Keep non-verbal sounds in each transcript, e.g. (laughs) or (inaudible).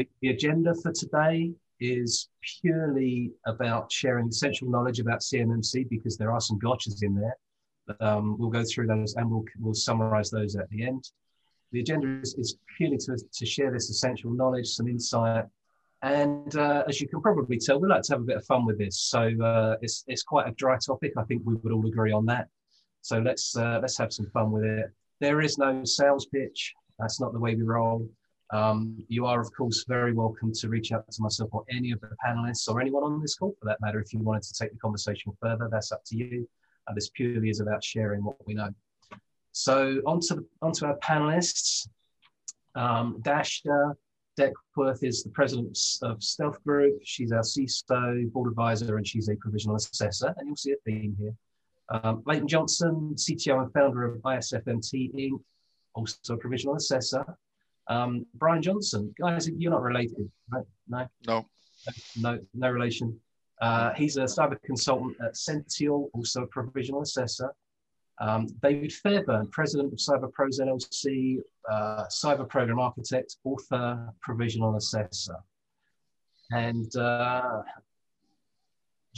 the, the agenda for today is purely about sharing essential knowledge about CMMC because there are some gotchas in there. Um, we'll go through those and we'll, we'll summarize those at the end. The agenda is, is purely to, to share this essential knowledge, some insight, and uh, as you can probably tell, we like to have a bit of fun with this. So uh, it's, it's quite a dry topic. I think we would all agree on that. So let's, uh, let's have some fun with it. There is no sales pitch. That's not the way we roll. Um, you are, of course, very welcome to reach out to myself or any of the panelists or anyone on this call for that matter. If you wanted to take the conversation further, that's up to you. And this purely is about sharing what we know. So onto, the, onto our panelists. Um, Dasha Deckwerth is the president of Stealth Group. She's our CISO, board advisor, and she's a provisional assessor. And you'll see a theme here. Um, Leighton Johnson, CTO and founder of ISFMT Inc., also a provisional assessor. Um, Brian Johnson, guys, you're not related, right? No. No. No, no relation. Uh, he's a cyber consultant at Sential, also a provisional assessor. Um, David Fairburn, president of Cyber Pros LLC, uh, cyber program architect, author, provisional assessor. And uh,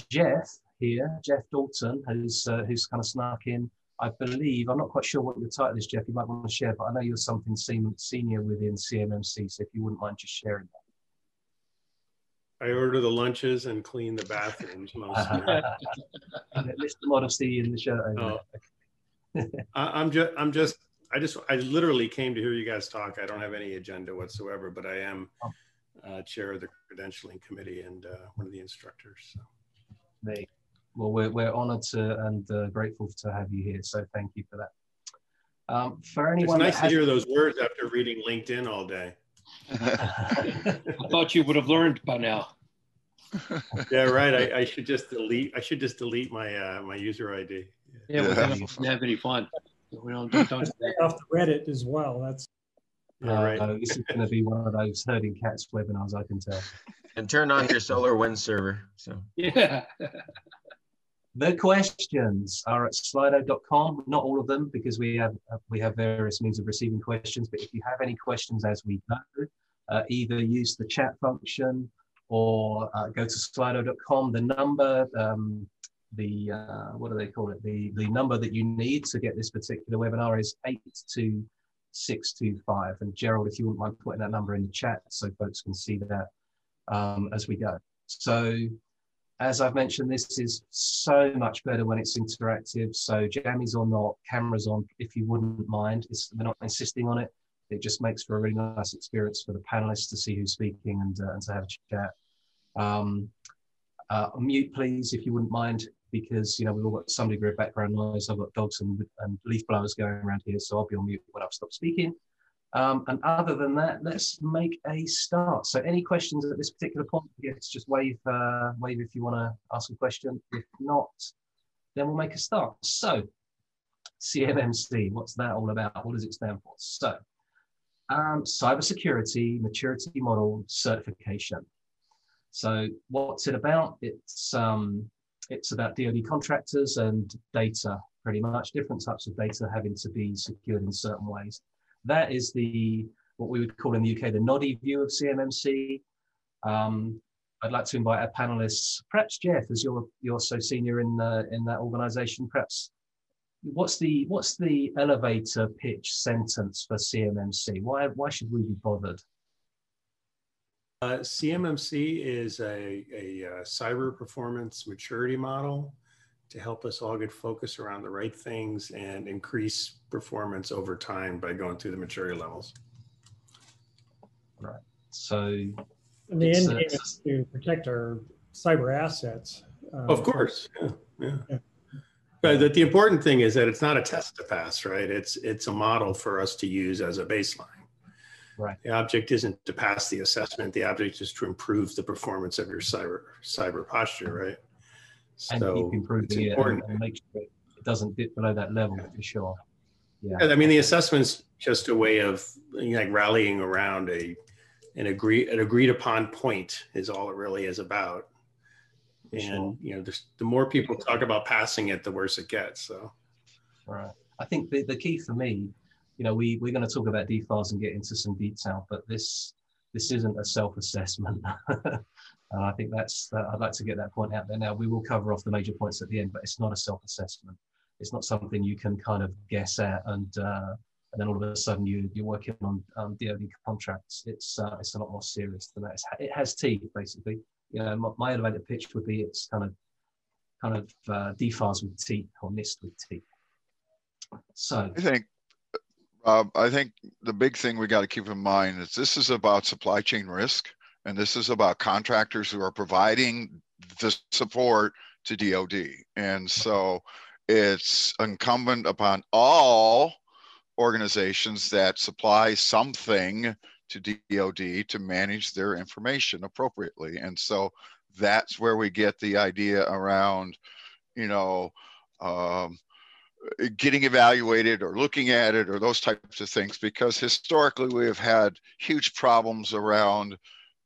Jeff here, Jeff Dalton, who's, uh, who's kind of snuck in. I believe, I'm not quite sure what your title is, Jeff, you might want to share, but I know you're something senior within CMMC, so if you wouldn't mind just sharing that. I order the lunches and clean the bathrooms mostly. (laughs) Mr. Modesty in the shirt. Oh. I'm just, I'm just, I just, I literally came to hear you guys talk. I don't have any agenda whatsoever, but I am oh. uh, chair of the credentialing committee and uh, one of the instructors. So. Me. Well, we're, we're honored to and uh, grateful to have you here. So thank you for that. Um, for anyone, it's nice to hear those words after reading LinkedIn all day. (laughs) I thought you would have learned by now. (laughs) yeah, right. I, I, should just delete. I should just delete my uh, my user ID. Yeah, yeah. we don't have any fun. We don't don't, don't off the Reddit as well. That's yeah, right. Uh, this is going to be one of those herding cats webinars, I can tell. And turn on your SolarWinds server. So (laughs) yeah. The questions are at slido.com. Not all of them because we have we have various means of receiving questions. But if you have any questions as we go, uh, either use the chat function or uh, go to slido.com. The number, um, the uh, what do they call it? The the number that you need to get this particular webinar is eight two six two five. And Gerald, if you wouldn't mind putting that number in the chat so folks can see that um, as we go. So as I've mentioned, this is so much better when it's interactive. So jammies or not, cameras on, if you wouldn't mind. It's, we're not insisting on it. It just makes for a really nice experience for the panelists to see who's speaking and, uh, and to have a chat. Um, uh, mute, please, if you wouldn't mind, because you know we've all got some degree of background noise. I've got dogs and, and leaf blowers going around here, so I'll be on mute when I've stopped speaking. Um, and other than that, let's make a start. So any questions at this particular point? Yes, just wave, uh, wave if you want to ask a question. If not, then we'll make a start. So CMMC, what's that all about? What does it stand for? So um, cybersecurity maturity model certification. So what's it about? It's um, it's about DoD contractors and data, pretty much different types of data having to be secured in certain ways. That is the what we would call in the UK the noddy view of CMMC. Um, I'd like to invite our panelists, perhaps Jeff, as you're you're so senior in uh, in that organisation, perhaps what's the what's the elevator pitch sentence for CMMC? Why why should we be bothered? Uh, CMMC is a, a, a, uh, cyber performance maturity model to help us all get focused around the right things and increase performance over time by going through the maturity levels. Right. So, and the end game is to protect our cyber assets. Um, of course, yeah, yeah. yeah. But the, the important thing is that it's not a test to pass, right? It's it's a model for us to use as a baseline. Right. The object isn't to pass the assessment. The object is to improve the performance of your cyber cyber posture, right? And so keep improving it and, and, make sure it doesn't dip below that level for sure. Yeah. I mean, the assessment's just a way of you know, like rallying around a an agree an agreed upon point is all it really is about. For and sure. you know, the more people talk about passing it, the worse it gets. So, right. I think the, the key for me, you know, we we're going to talk about DFARS and get into some detail, but this this isn't a self-assessment. (laughs) and I think that's, uh, I'd like to get that point out there now. We will cover off the major points at the end, but it's not a self-assessment. It's not something you can kind of guess at and, uh, and then all of a sudden you, you're working on um, DoD contracts. It's, uh, it's a lot more serious than that. It's, it has teeth, basically. You know, my, my elevator pitch would be it's kind of kind of uh, DFARS with teeth or NIST with teeth. So I think uh, I think the big thing we got to keep in mind is this is about supply chain risk, and this is about contractors who are providing the support to DoD, and so it's incumbent upon all organizations that supply something to DoD to manage their information appropriately, and so that's where we get the idea around, you know. Um, getting evaluated or looking at it or those types of things because historically we have had huge problems around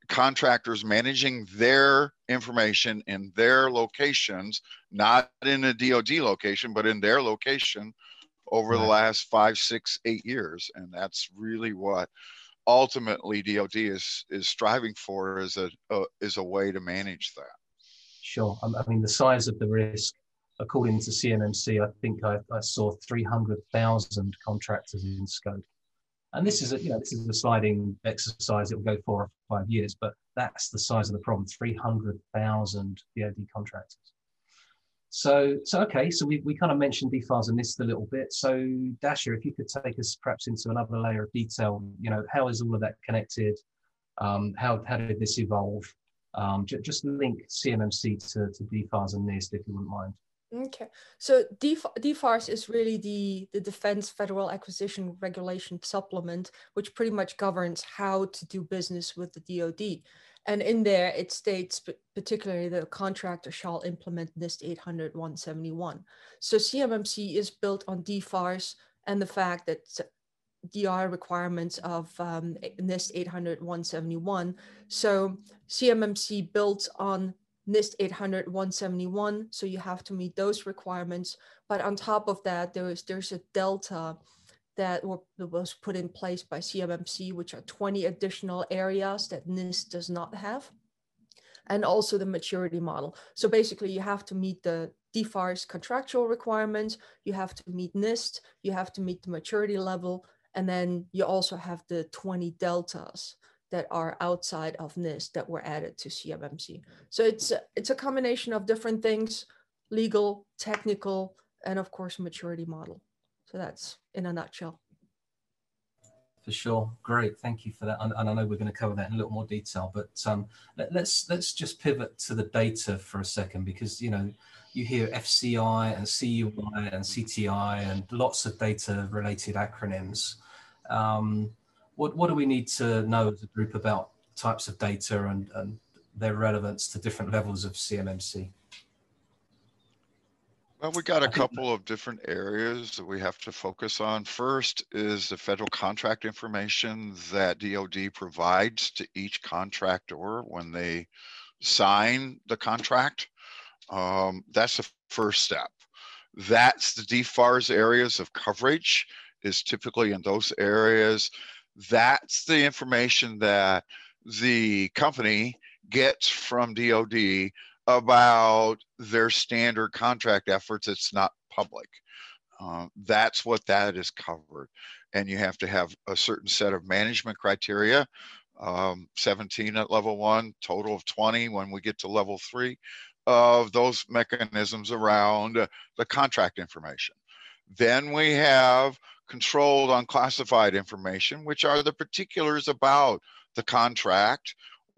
contractors managing their information in their locations not in a dod location but in their location over right. the last five six eight years and that's really what ultimately dod is is striving for is a, a is a way to manage that sure i mean the size of the risk according to CMMC, I think I, I saw 300,000 contractors in scope. And this is a, you know, this is a sliding exercise. It will go four or five years, but that's the size of the problem, 300,000 DoD contractors. So, so okay, so we, we kind of mentioned DFARS and this a little bit. So Dasha, if you could take us perhaps into another layer of detail, you know, how is all of that connected? Um, how, how did this evolve? Um, just link CMMC to, to DFARS and NIST, if you wouldn't mind. Okay, so DFARS is really the, the Defense Federal Acquisition Regulation supplement, which pretty much governs how to do business with the DoD. And in there, it states particularly the contractor shall implement NIST 800 171. So CMMC is built on DFARS and the fact that DR requirements of um, NIST 800 171. So CMMC built on NIST 800 171. So you have to meet those requirements. But on top of that, there is there's a delta that, was put in place by CMMC, which are 20 additional areas that NIST does not have. And also the maturity model. So basically you have to meet the DFARS contractual requirements, you have to meet NIST, you have to meet the maturity level, and then you also have the 20 deltas that are outside of NIST that were added to CMMC. So it's a, it's a combination of different things, legal, technical, and of course, maturity model. So that's in a nutshell. For sure, great, thank you for that. And, and I know we're going to cover that in a little more detail, but um, let, let's let's just pivot to the data for a second because you know you hear FCI and CUI and CTI and lots of data related acronyms. Um, what, what do we need to know as a group about types of data and, and their relevance to different levels of CMMC? Well, we got a couple of different areas that we have to focus on. First is the federal contract information that DoD provides to each contractor when they sign the contract. Um, that's the first step. That's the DFARS areas of coverage is typically in those areas that's the information that the company gets from DoD about their standard contract efforts. It's not public. Uh, that's what that is covered. And you have to have a certain set of management criteria um, 17 at level one, total of 20 when we get to level three of those mechanisms around the contract information. Then we have controlled unclassified information, which are the particulars about the contract,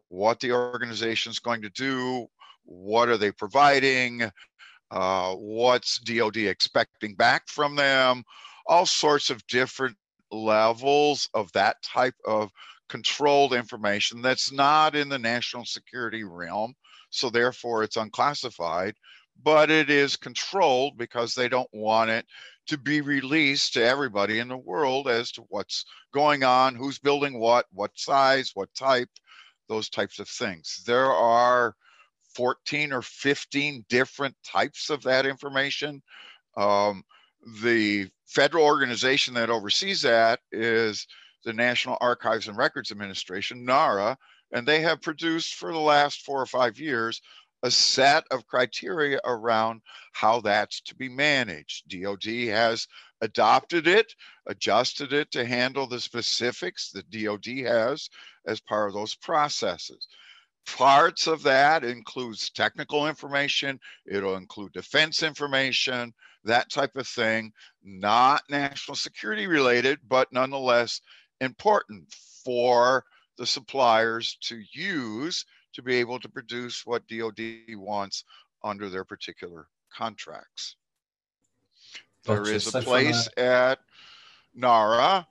what the organization is going to do, what are they providing, uh, what's DoD expecting back from them, all sorts of different levels of that type of controlled information that's not in the national security realm. So therefore it's unclassified, but it is controlled because they don't want it to be released to everybody in the world as to what's going on, who's building what, what size, what type, those types of things. There are 14 or 15 different types of that information. Um, the federal organization that oversees that is the National Archives and Records Administration, NARA, and they have produced for the last four or five years a set of criteria around how that's to be managed. DoD has adopted it, adjusted it to handle the specifics that DoD has as part of those processes. Parts of that includes technical information, it'll include defense information, that type of thing, not national security related, but nonetheless important for the suppliers to use to be able to produce what DoD wants under their particular contracts. Gotcha. There is a place at NARA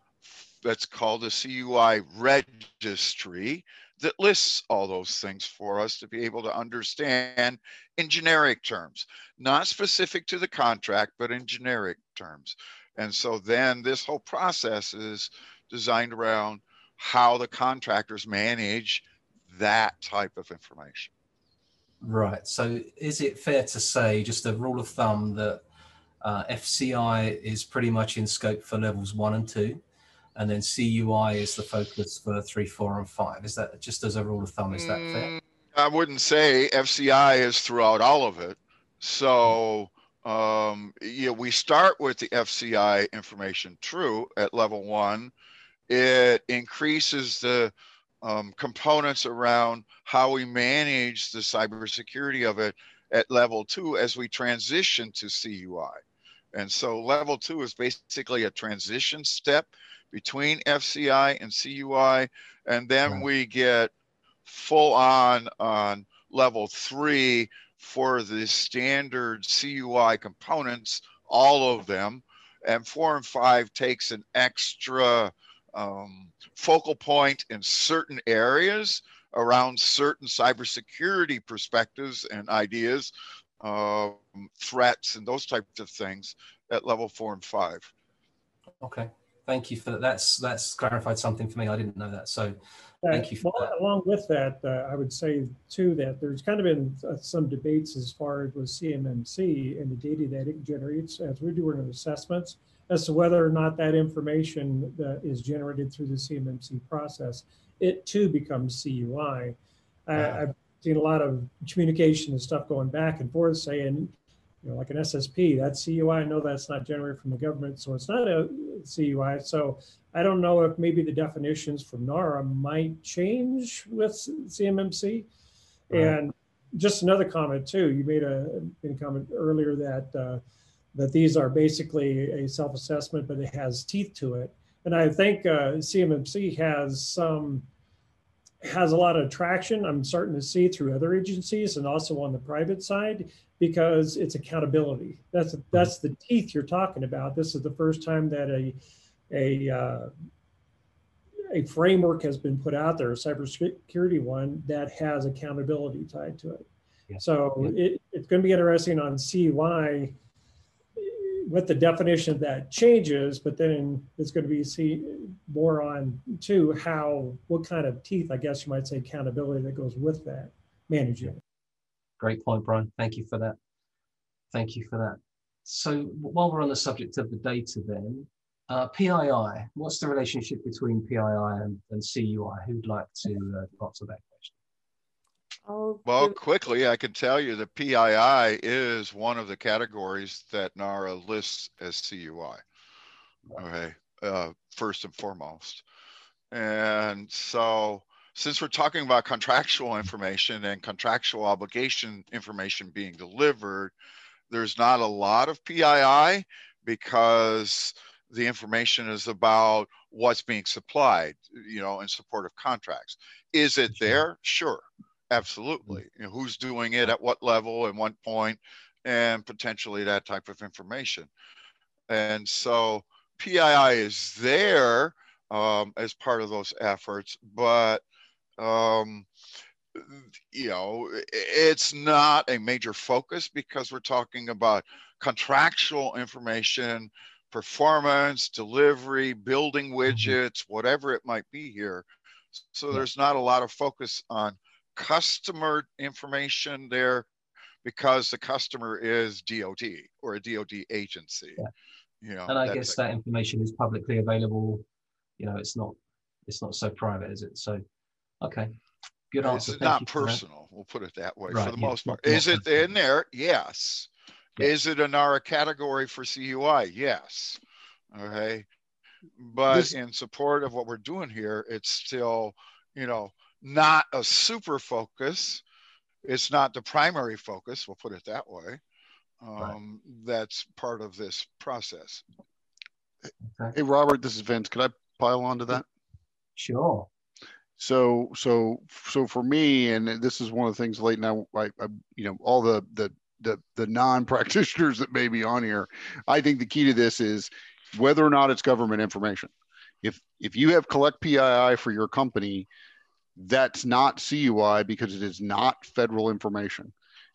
that's called the CUI registry that lists all those things for us to be able to understand in generic terms, not specific to the contract, but in generic terms. And so then this whole process is designed around how the contractors manage that type of information. Right. So is it fair to say, just a rule of thumb, that uh, FCI is pretty much in scope for levels one and two, and then CUI is the focus for three, four, and five. Is that just as a rule of thumb? Is that fair? Mm, I wouldn't say FCI is throughout all of it. So um, yeah, we start with the FCI information true at level one. It increases the um, components around how we manage the cybersecurity of it at level two as we transition to CUI. And so level two is basically a transition step between FCI and CUI. And then right. we get full on on level three for the standard CUI components, all of them. And four and five takes an extra um, focal point in certain areas around certain cybersecurity perspectives and ideas, um, threats, and those types of things at level four and five. Okay, thank you for that. That's that's clarified something for me. I didn't know that. So thank you for well, that. Along with that, uh, I would say too that there's kind of been uh, some debates as far as with CMMC and the data that it generates as we're doing assessments as to whether or not that information that is generated through the CMMC process, it too becomes CUI. I, have seen a lot of communication and stuff going back and forth saying, you know, like an SSP, that's CUI. I know that's not generated from the government, so it's not a CUI. So I don't know if maybe the definitions from NARA might change with CMMC. Right. And just another comment too. You made a, a comment earlier that uh, that these are basically a self-assessment, but it has teeth to it. And I think uh, CMMC has some has a lot of traction. I'm starting to see through other agencies and also on the private side because it's accountability. That's that's the teeth you're talking about. This is the first time that a a uh, a framework has been put out there, a cybersecurity one that has accountability tied to it. Yeah. So yeah. It, it's going to be interesting on CUI what the definition of that changes, but then it's going to be see more on to how what kind of teeth, I guess you might say, accountability that goes with that managing. Great point, Brian. Thank you for that. Thank you for that. So while we're on the subject of the data, then uh, PII. What's the relationship between PII and, and CUI? Who'd like to uh, answer that? Oh, well, quickly, I can tell you that PII is one of the categories that NARA lists as CUI. Okay, uh, first and foremost. And so, since we're talking about contractual information and contractual obligation information being delivered, there's not a lot of PII because the information is about what's being supplied, you know, in support of contracts. Is it there? Sure. Absolutely. You know, who's doing it at what level and what point, and potentially that type of information. And so PII is there um, as part of those efforts, but um, you know, it's not a major focus because we're talking about contractual information, performance, delivery, building mm-hmm. widgets, whatever it might be here. So there's not a lot of focus on customer information there because the customer is DOD or a DOD agency. Yeah. You know, and I guess that information is publicly available you know, it's not it's not so private, is it? So, okay, good It's answer. Thank not personal. We'll put it that way Right, for the yeah, most part. Is it in there? Yes. Yeah. Is it in our category for CUI? Yes. Okay. But This- in support of what we're doing here, it's still, you know, not a super focus. It's not the primary focus. We'll put it that way. Um, That's part of this process. Hey, Robert, this is Vince. Could I pile onto that? Sure. So, so, so for me, and this is one of the things late now, I, I you know, all the, the, the, the non-practitioners that may be on here, I think the key to this is whether or not it's government information. If, if you have collect PII for your company, that's not CUI because it is not federal information.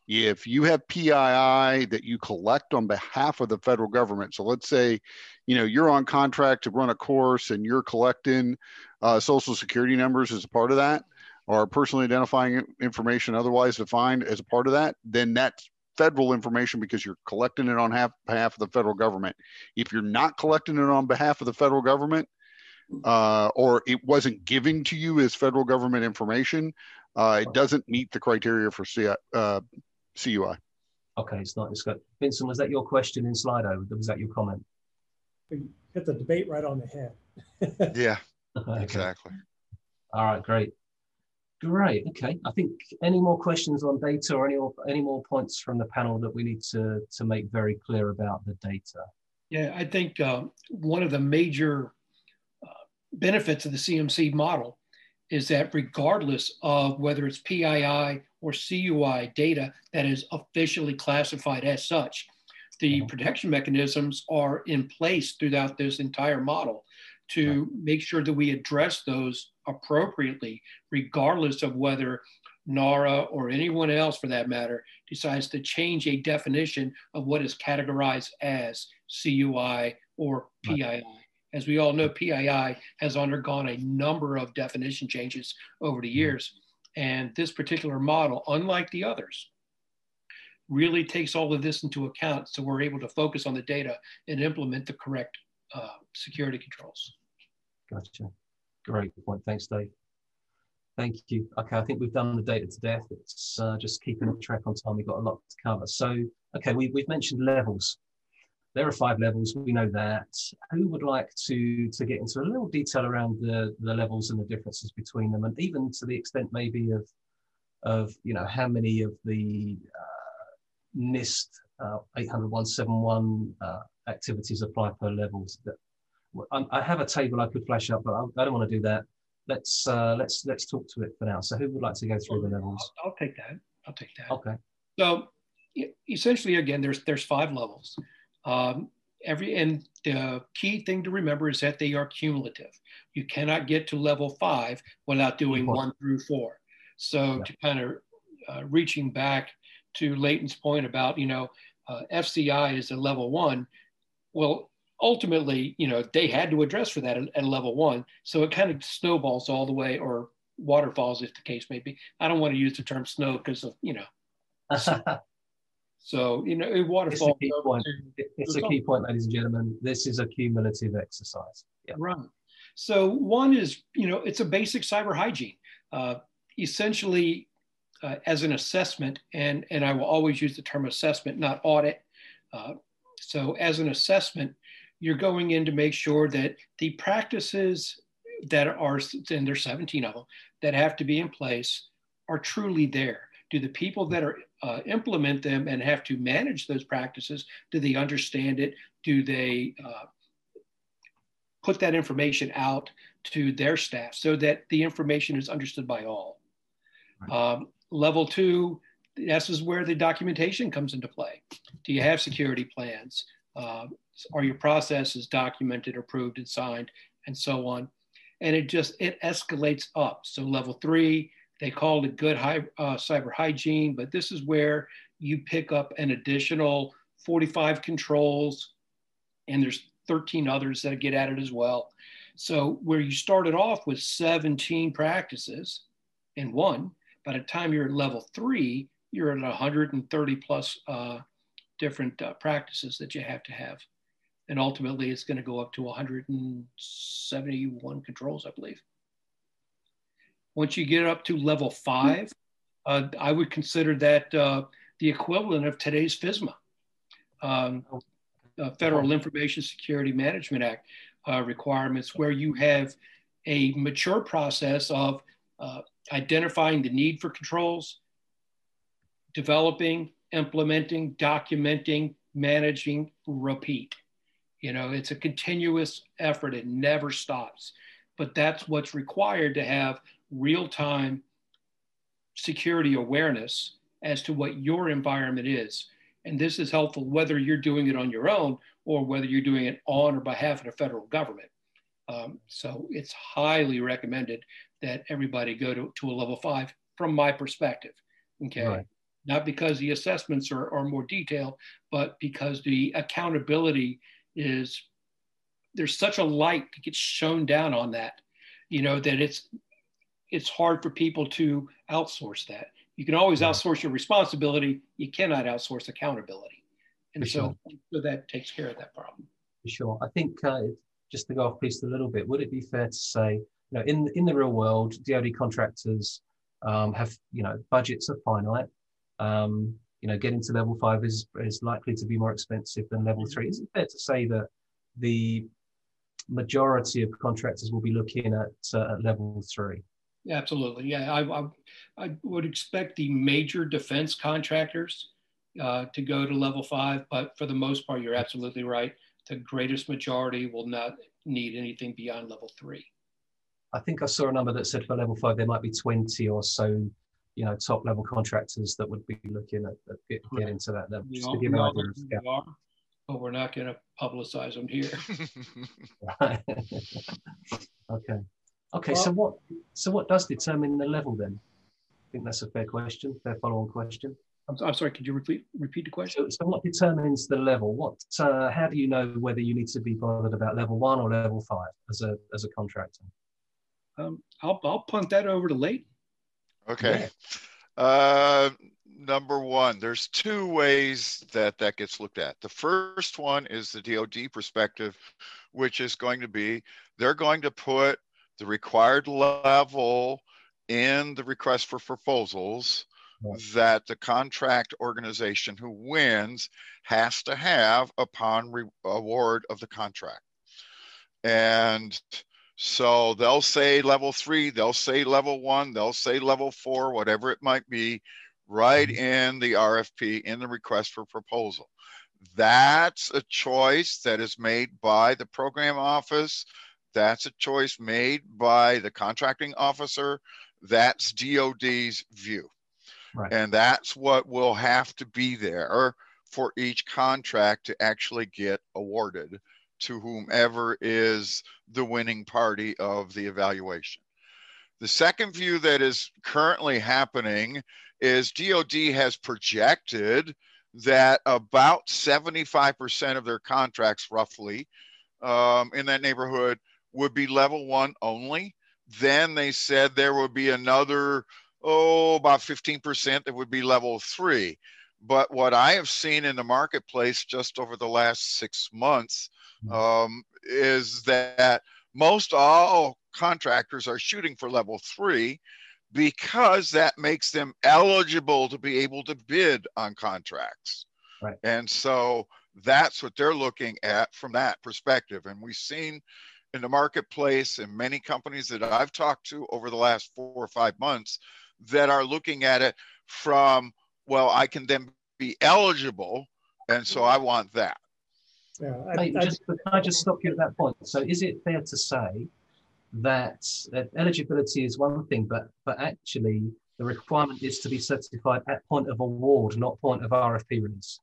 If you have PII that you collect on behalf of the federal government, so let's say, you know, you're on contract to run a course and you're collecting uh, social security numbers as a part of that, or personally identifying information otherwise defined as a part of that, then that's federal information because you're collecting it on half, behalf of the federal government. If you're not collecting it on behalf of the federal government, uh, or it wasn't given to you as federal government information, uh, it doesn't meet the criteria for CI, uh, CUI. Okay, it's not. It's good. Vincent, was that your question in Slido? Was that your comment? We hit the debate right on the head. (laughs) Yeah, Okay. exactly. All right, great. Great. Okay. I think any more questions on data or any more, any more points from the panel that we need to, to make very clear about the data? Yeah, I think uh, one of the major benefits of the CMMC model is that regardless of whether it's PII or CUI data that is officially classified as such, the Mhm. protection mechanisms are in place throughout this entire model to make sure that we address those appropriately, regardless of whether NARA or anyone else for that matter decides to change a definition of what is categorized as CUI or PII. As we all know, PII has undergone a number of definition changes over the years. And this particular model, unlike the others, really takes all of this into account so we're able to focus on the data and implement the correct uh, security controls. Gotcha. Great point. Thanks, Dave. Thank you. Okay, I think we've done the data to death. It's uh, just keeping track on time. We've got a lot to cover. So, okay, we, we've mentioned levels. There are five levels. We know that. Who would like to to get into a little detail around the the levels and the differences between them, and even to the extent maybe of of you know how many of the uh, NIST uh, 80171 uh, activities apply per levels? That I, I have a table I could flash up, but I, don't want to do that. Let's uh, let's let's talk to it for now. So, who would like to go through the levels? I'll, I'll take that. I'll take that. Okay. So essentially, again, there's there's five levels. Um, every and the key thing to remember is that they are cumulative. You cannot get to level five without doing one through four. So Yeah. to kind of uh, reaching back to Leighton's point about you know uh, FCI is a level one. Well, ultimately, you know they had to address for that at, at level one. So it kind of snowballs all the way, or waterfalls, if the case may be. I don't want to use the term snow because of you know (laughs) so you know it it's a key point. to- It's a key point, ladies and gentlemen. This is a cumulative exercise. Yeah. Right. So one is, you know, it's a basic cyber hygiene. Uh, essentially, uh, as an assessment, and and I will always use the term assessment, not audit. Uh, so as an assessment, you're going in to make sure that the practices that are, and there's 17 of them, that have to be in place are truly there. Do the people that are uh, implement them and have to manage those practices, do they understand it? Do they uh, put that information out to their staff so that the information is understood by all. Um, level two, this is where the documentation comes into play. Do you have security plans? Uh, are your processes documented, approved, and signed, and so on? And it just it escalates up. So level three, they called it good high, uh, cyber hygiene, but this is where you pick up an additional 45 controls, and there's 13 others that get added as well. So where you started off with 17 practices in one, by the time you're at level three, you're at 130 plus uh, different uh, practices that you have to have. and ultimately it's going to go up to 171 controls, I believe. Once you get up to level five, uh, I would consider that uh, the equivalent of today's FISMA, um, uh, Federal Information Security Management Act uh, requirements, where you have a mature process of uh, identifying the need for controls, developing, implementing, documenting, managing, repeat. You know, it's a continuous effort, it never stops. But that's what's required to have real time security awareness as to what your environment is. And this is helpful whether you're doing it on your own or whether you're doing it on or behalf of the federal government. Um, so it's highly recommended that everybody go to, to a level five from my perspective. Okay. Right. Not because the assessments are, are more detailed, but because the accountability is there's such a light that gets shown down on that, you know, that it's it's hard for people to outsource that. You can always outsource your responsibility. You cannot outsource accountability. And so, sure. so that takes care of that problem. For sure. I think uh, just to go off piece a little bit, would it be fair to say, you know, in in the real world, DoD contractors um, have, you know, budgets are finite. Um, you know, getting to level five is is likely to be more expensive than level three. Is it fair to say that the majority of contractors will be looking at, uh, at level three? Absolutely. Yeah, I, I, I, would expect the major defense contractors uh, to go to level five, but for the most part, you're absolutely right. The greatest majority will not need anything beyond level three. I think I saw a number that said for level five, there might be 20 or so, you know, top level contractors that would be looking at, at get, get into that level. just to give an idea of scale. Are, but we're not going to publicize them here. (laughs) (laughs) okay. Okay, well, so what so what does determine the level then? I think that's a fair question, fair follow-on question. I'm, I'm sorry, could you repeat repeat the question? So, so what determines the level? What uh, how do you know whether you need to be bothered about level one or level five as a as a contractor? Um, I'll I'll punt that over to Leighton. Okay. Yeah. Uh, number one, there's two ways that that gets looked at. The first one is the DoD perspective, which is going to be they're going to put the required level in the request for proposals that the contract organization who wins has to have upon re- award of the contract. And so they'll say level three, they'll say level one, they'll say level four, whatever it might be, right mm-hmm. in the RFP, in the request for proposal. That's a choice that is made by the program office that's a choice made by the contracting officer. That's DOD's view. Right. And that's what will have to be there for each contract to actually get awarded to whomever is the winning party of the evaluation. The second view that is currently happening is DOD has projected that about 75% of their contracts, roughly, um, in that neighborhood, would be level one only. Then they said there would be another, oh, about 15% that would be level three. But what I have seen in the marketplace just over the last six months hmm. um, is that most all contractors are shooting for level three because that makes them eligible to be able to bid on contracts. Right. And so that's what they're looking at from that perspective. And we've seen in the marketplace and many companies that I've talked to over the last four or five months that are looking at it from, well, I can then be eligible. And so I want that. Yeah, I, I, just, can I just stop you at that point? So is it fair to say that, that eligibility is one thing, but, but actually the requirement is to be certified at point of award, not point of RFP release?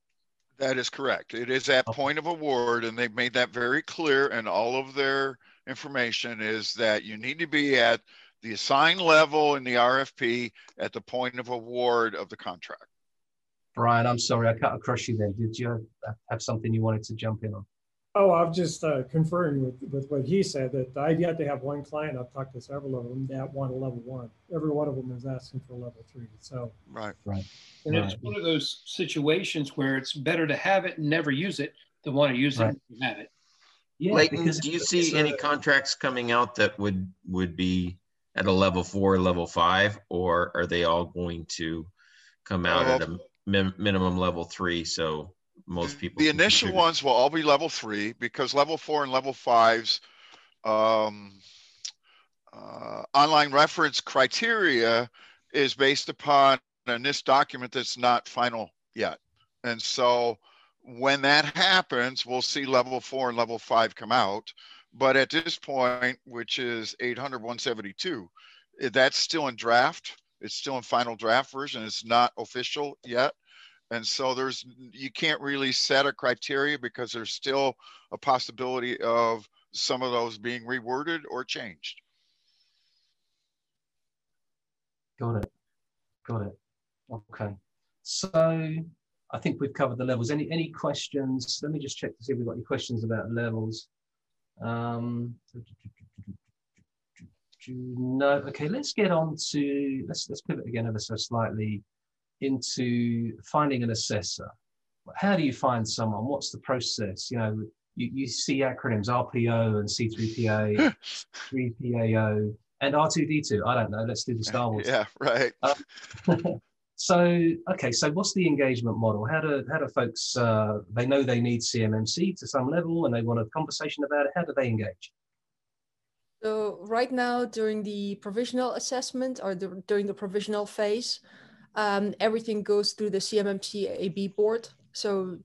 That is correct. It is at point of award, and they've made that very clear. And all of their information is that you need to be at the assigned level in the RFP at the point of award of the contract. Brian, I'm sorry, I cut across you there. Did you have something you wanted to jump in on? Oh, I'm just uh, conferring with, with what he said that I've yet to have one client, I've talked to several of them that want a level one. Every one of them is asking for level three. So, right, right. And right. it's one of those situations where it's better to have it and never use it than want to use Right. it, and have it. Yeah, Leighton, do you it's see a- any contracts coming out that would would be at a level four, level five, or are they all going to come out at a min- minimum level three? So most people. The initial ones will all be level three because level four and level fives, um, uh, online reference criteria is based upon a NIST document that's not final yet. And so when that happens, we'll see level four and level five come out. But at this point, which is 800, 172, eh, that's still in draft. It's still in final draft version. It's not official yet. And so there's, you can't really set a criteria because there's still a possibility of some of those being reworded or changed. Got it. Got it. Okay. So I think we've covered the levels. Any any questions? Let me just check to see if we've got any questions about levels. Um, no. Okay. Let's get on to let's let's pivot again ever so slightly into finding an assessor. How do you find someone? What's the process? You know, you, you see acronyms RPO and C3PA, 3PAO, (laughs) and R2D2. I don't know. Let's do the Star Wars. Yeah, right. (laughs) so okay, so what's the engagement model? How do how do folks uh, they know they need CMMC to some level and they want a conversation about it? How do they engage? So right now, during the provisional assessment or the, during the provisional phase, um, everything goes through the CMMC AB board. So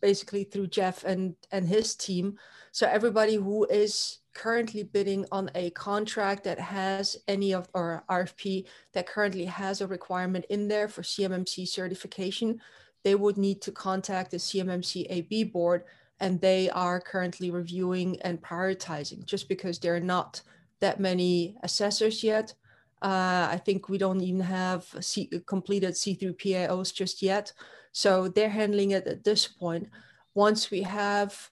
basically through Jeff and and his team. So everybody who is currently bidding on a contract that has any of or RFP that currently has a requirement in there for CMMC certification, they would need to contact the CMMC AB board and they are currently reviewing and prioritizing just because there are not that many assessors yet. Uh, I think we don't even have C- completed C3PAOs just yet. So they're handling it at this point. Once we have,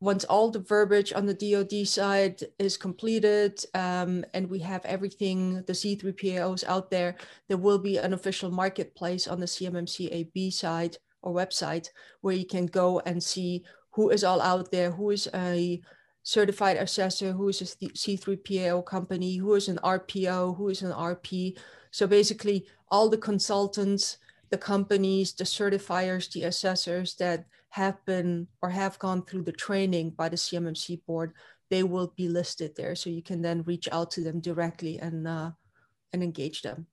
once all the verbiage on the DoD side is completed um, and we have everything, the C3PAOs out there, there will be an official marketplace on the CMMCAB side or website where you can go and see who is all out there, who is a certified assessor, who is a C3PAO company, who is an RPO, who is an RP. So basically, all the consultants, the companies, the certifiers, the assessors that have been or have gone through the training by the CMMC board, they will be listed there. So you can then reach out to them directly and uh, and engage them.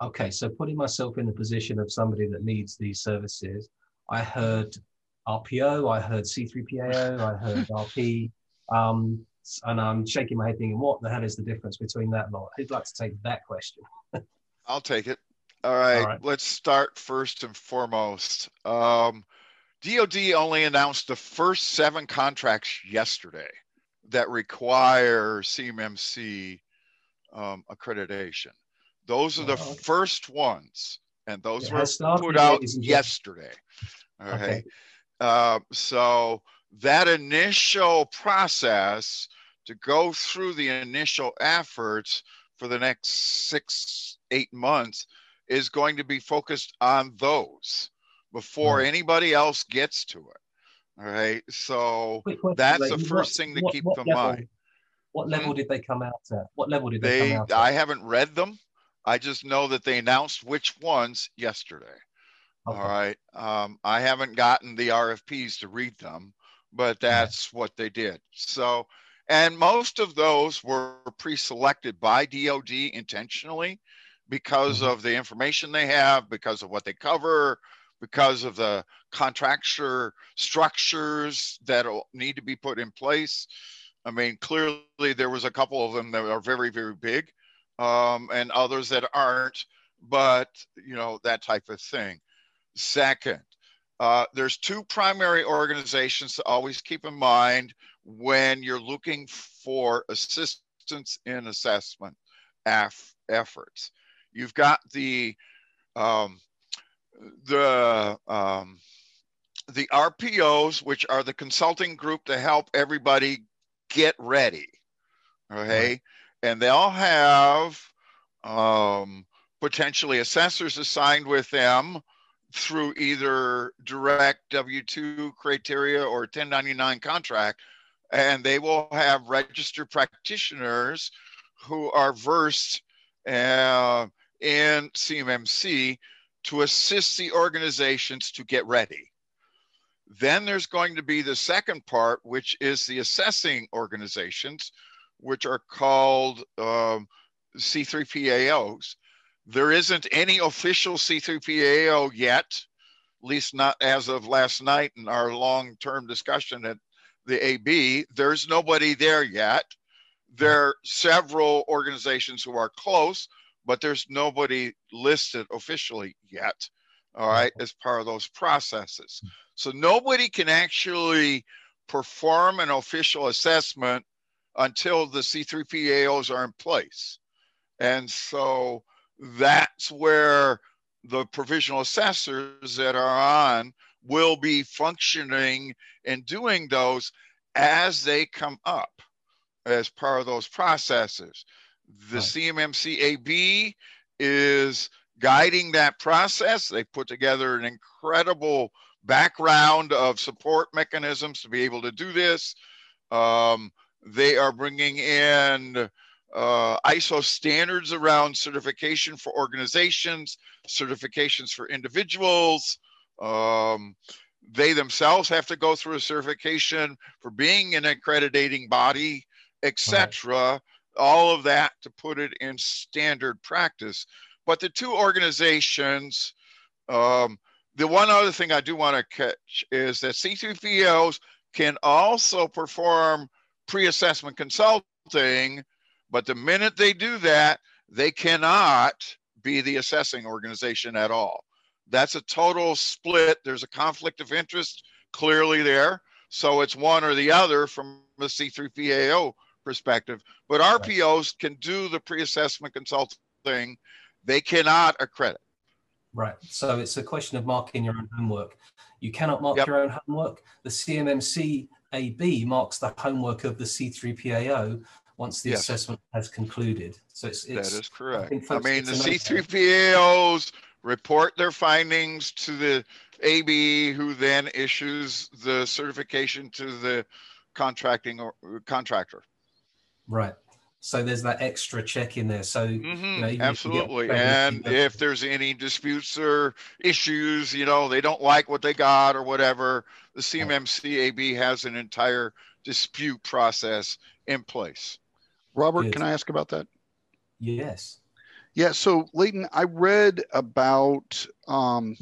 Okay, so putting myself in the position of somebody that needs these services, I heard RPO, I heard C3PAO, I heard RP, um, and I'm shaking my head thinking, what the hell is the difference between that lot? Who'd like to take that question? (laughs) I'll take it. All right, All right. let's start first and foremost. Um, DoD only announced the first seven contracts yesterday that require CMMC um, accreditation. Those are the Oh, okay. first ones, and those It were put out and yesterday. All right. Okay. Uh, so that initial process to go through the initial efforts for the next six, eight months is going to be focused on those before Right. anybody else gets to it. All right. So question, that's the first what- thing to what- keep what in level- mind. What level did they come out at? What level did they, They, come out I at? haven't read them. I just know that they announced which ones yesterday. Okay. All right. Um, I haven't gotten the RFPs to read them, but that's what they did. So, and most of those were pre-selected by DOD intentionally because Mhm. of the information they have, because of what they cover, because of the contracture structures that'll need to be put in place. I mean, clearly there was a couple of them that are very, very big, um, and others that aren't, but you know, that type of thing. Second, uh, there's two primary organizations to always keep in mind when you're looking for assistance in assessment af- efforts. You've got the um, the um, the RPOs, which are the consulting group to help everybody get ready. Okay, Right. and they all have um, potentially assessors assigned with them through either direct W-2 criteria or 1099 contract, and they will have registered practitioners who are versed uh, in CMMC to assist the organizations to get ready. Then there's going to be the second part, which is the assessing organizations, which are called um, C3PAOs. There isn't any official C3PAO yet, at least not as of last night in our long term discussion at the AB. There's nobody there yet. There are several organizations who are close, but there's nobody listed officially yet. All right, as part of those processes. So nobody can actually perform an official assessment until the C3PAOs are in place. And so that's where the provisional assessors that are on will be functioning and doing those as they come up as part of those processes. The right. CMMC AB is guiding that process. They put together an incredible background of support mechanisms to be able to do this. Um, they are bringing in uh, ISO standards around certification for organizations, certifications for individuals. Um, they themselves have to go through a certification for being an accrediting body, etc. Right. All of that to put it in standard practice. But the two organizations, um, the one other thing I do want to catch is that C3PAOs can also perform pre assessment consulting but the minute they do that, they cannot be the assessing organization at all. That's a total split. There's a conflict of interest clearly there. So it's one or the other from a C3PAO perspective. But RPOs can do the pre assessment consulting, thing. they cannot accredit. Right. So it's a question of marking your own homework. You cannot mark yep. your own homework. The CMMC AB marks the homework of the C3PAO once the yes. assessment has concluded. So it's, it's that is correct. I, I mean, the C3PAOs report their findings to the AB, who then issues the certification to the contracting or contractor. Right. So there's that extra check in there. So mm-hmm, you know, absolutely. And if there's any disputes or issues, you know, they don't like what they got or whatever, the CMMC AB has an entire dispute process in place. Robert, yes. can I ask about that? Yes. Yeah. So, Leighton, I read about um,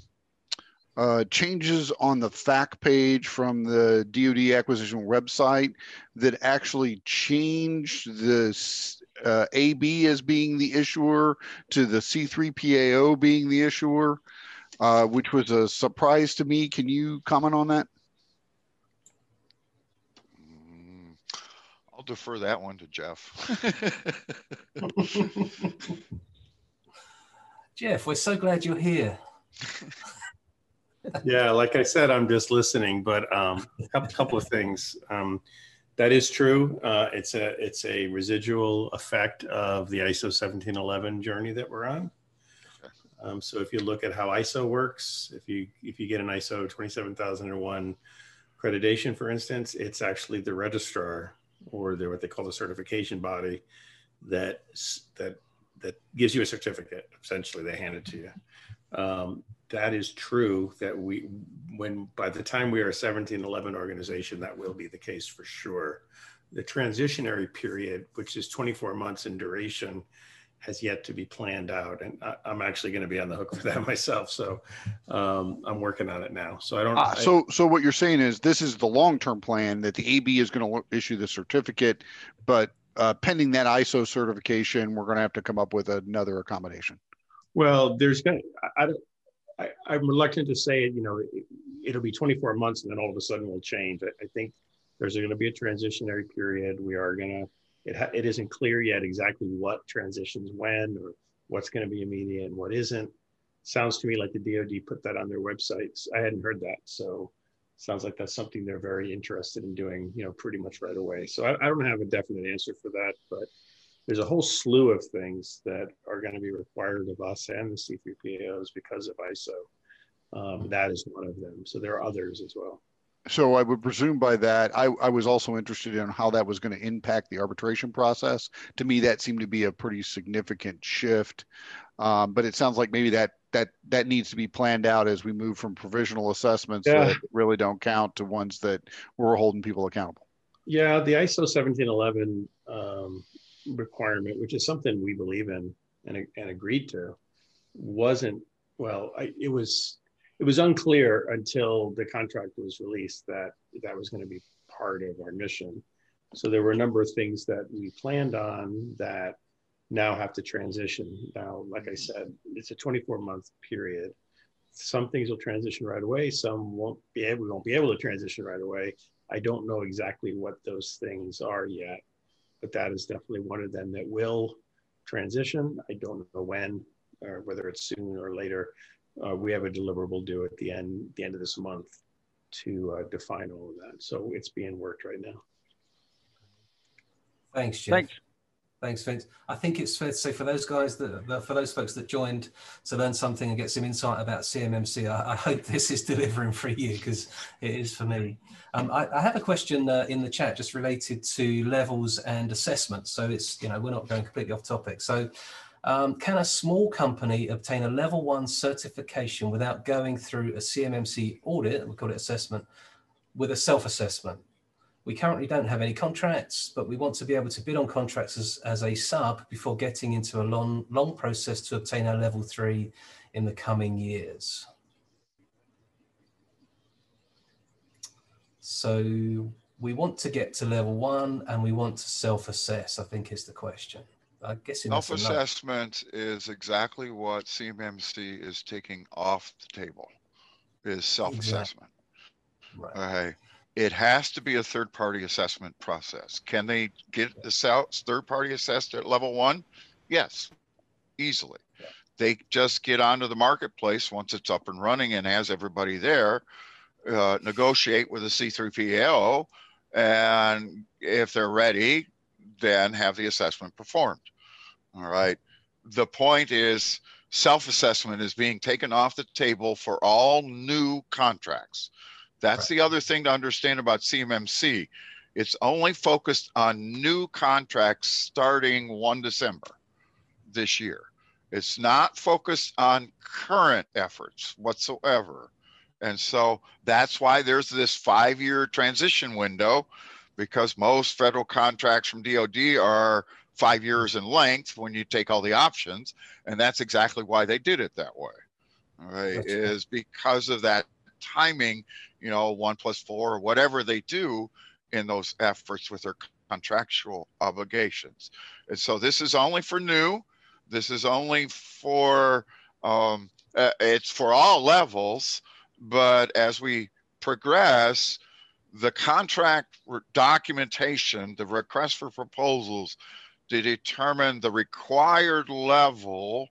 uh, changes on the fact page from the DoD acquisition website that actually changed the uh, AB as being the issuer to the C3PAO being the issuer, uh, which was a surprise to me. Can you comment on that? Defer that one to Jeff. (laughs) Jeff, we're so glad you're here. (laughs) yeah, like I said, I'm just listening, but um, a couple of things. Um, that is true. Uh, it's a it's a residual effect of the ISO 1711 journey that we're on. Um, so if you look at how ISO works, if you if you get an ISO 27001 accreditation, for instance, it's actually the registrar or they're what they call the certification body that that that gives you a certificate. Essentially, they hand it to you. Um, that is true. That we, when by the time we are a 1711 organization, that will be the case for sure. The transitionary period, which is 24 months in duration, has yet to be planned out, and I, am actually going to be on the hook for (laughs) that myself. So um, I'm working on it now. So I don't. Uh, so so what you're saying is this is the long term plan that the AB is going to issue the certificate, but uh, pending that ISO certification, we're going to have to come up with another accommodation. Well, there's going to. I, don't I, am reluctant to say it. You know, it, will be 24 months, and then all of a sudden we'll change. I, I think there's going to be a transitionary period. We are going to it, ha- it isn't clear yet exactly what transitions when or what's going to be immediate and what isn't. Sounds to me like the DoD put that on their websites. I hadn't heard that, so sounds like that's something they're very interested in doing. You know, pretty much right away. So I, I don't have a definite answer for that, but there's a whole slew of things that are going to be required of us and the C3PAOs because of ISO. Um, that is one of them. So there are others as well. So I would presume by that, I, I was also interested in how that was going to impact the arbitration process. To me, that seemed to be a pretty significant shift. Um, but it sounds like maybe that that that needs to be planned out as we move from provisional assessments yeah. that really don't count to ones that we're holding people accountable. Yeah, the ISO 1711 um, requirement, which is something we believe in and, and agreed to, wasn't well. I, it was it was unclear until the contract was released that that was going to be part of our mission. So there were a number of things that we planned on that now have to transition. Now, like I said, it's a 24 month period. Some things will transition right away. Some won't be able, we won't be able to transition right away. I don't know exactly what those things are yet, but that is definitely one of them that will transition. I don't know when or whether it's soon or later uh, we have a deliverable due at the end the end of this month to uh, define all of that. So it's being worked right now. Thanks, Jeff. Thanks. Thanks, Vince. I think it's fair to say for those guys that, for those folks that joined to learn something and get some insight about CMMC, I, I hope this is delivering for you because it is for me. Um, I, I, have a question uh, in the chat just related to levels and assessments. So it's, you know, we're not going completely off topic. So um, can a small company obtain a level one certification without going through a CMMC audit, we call it assessment, with a self-assessment? We currently don't have any contracts, but we want to be able to bid on contracts as, as a sub before getting into a long, long process to obtain our level three in the coming years. So we want to get to level one and we want to self-assess, I think is the question. I guess self-assessment is exactly what CMMC is taking off the table. Is self-assessment. Exactly. Right. Okay. It has to be a third-party assessment process. Can they get the third-party assessed at level one? Yes, easily. Yeah. They just get onto the marketplace once it's up and running and has everybody there. Uh, negotiate with a C3PAO, and if they're ready, then have the assessment performed. All right. The point is self assessment is being taken off the table for all new contracts. That's right. the other thing to understand about CMMC. It's only focused on new contracts starting 1 December this year. It's not focused on current efforts whatsoever. And so that's why there's this five year transition window because most federal contracts from DoD are five years in length when you take all the options, and that's exactly why they did it that way. Right, is because of that timing. You know, one plus four or whatever they do in those efforts with their contractual obligations. And so this is only for new. This is only for um, uh, it's for all levels. But as we progress, the contract documentation, the request for proposals to determine the required level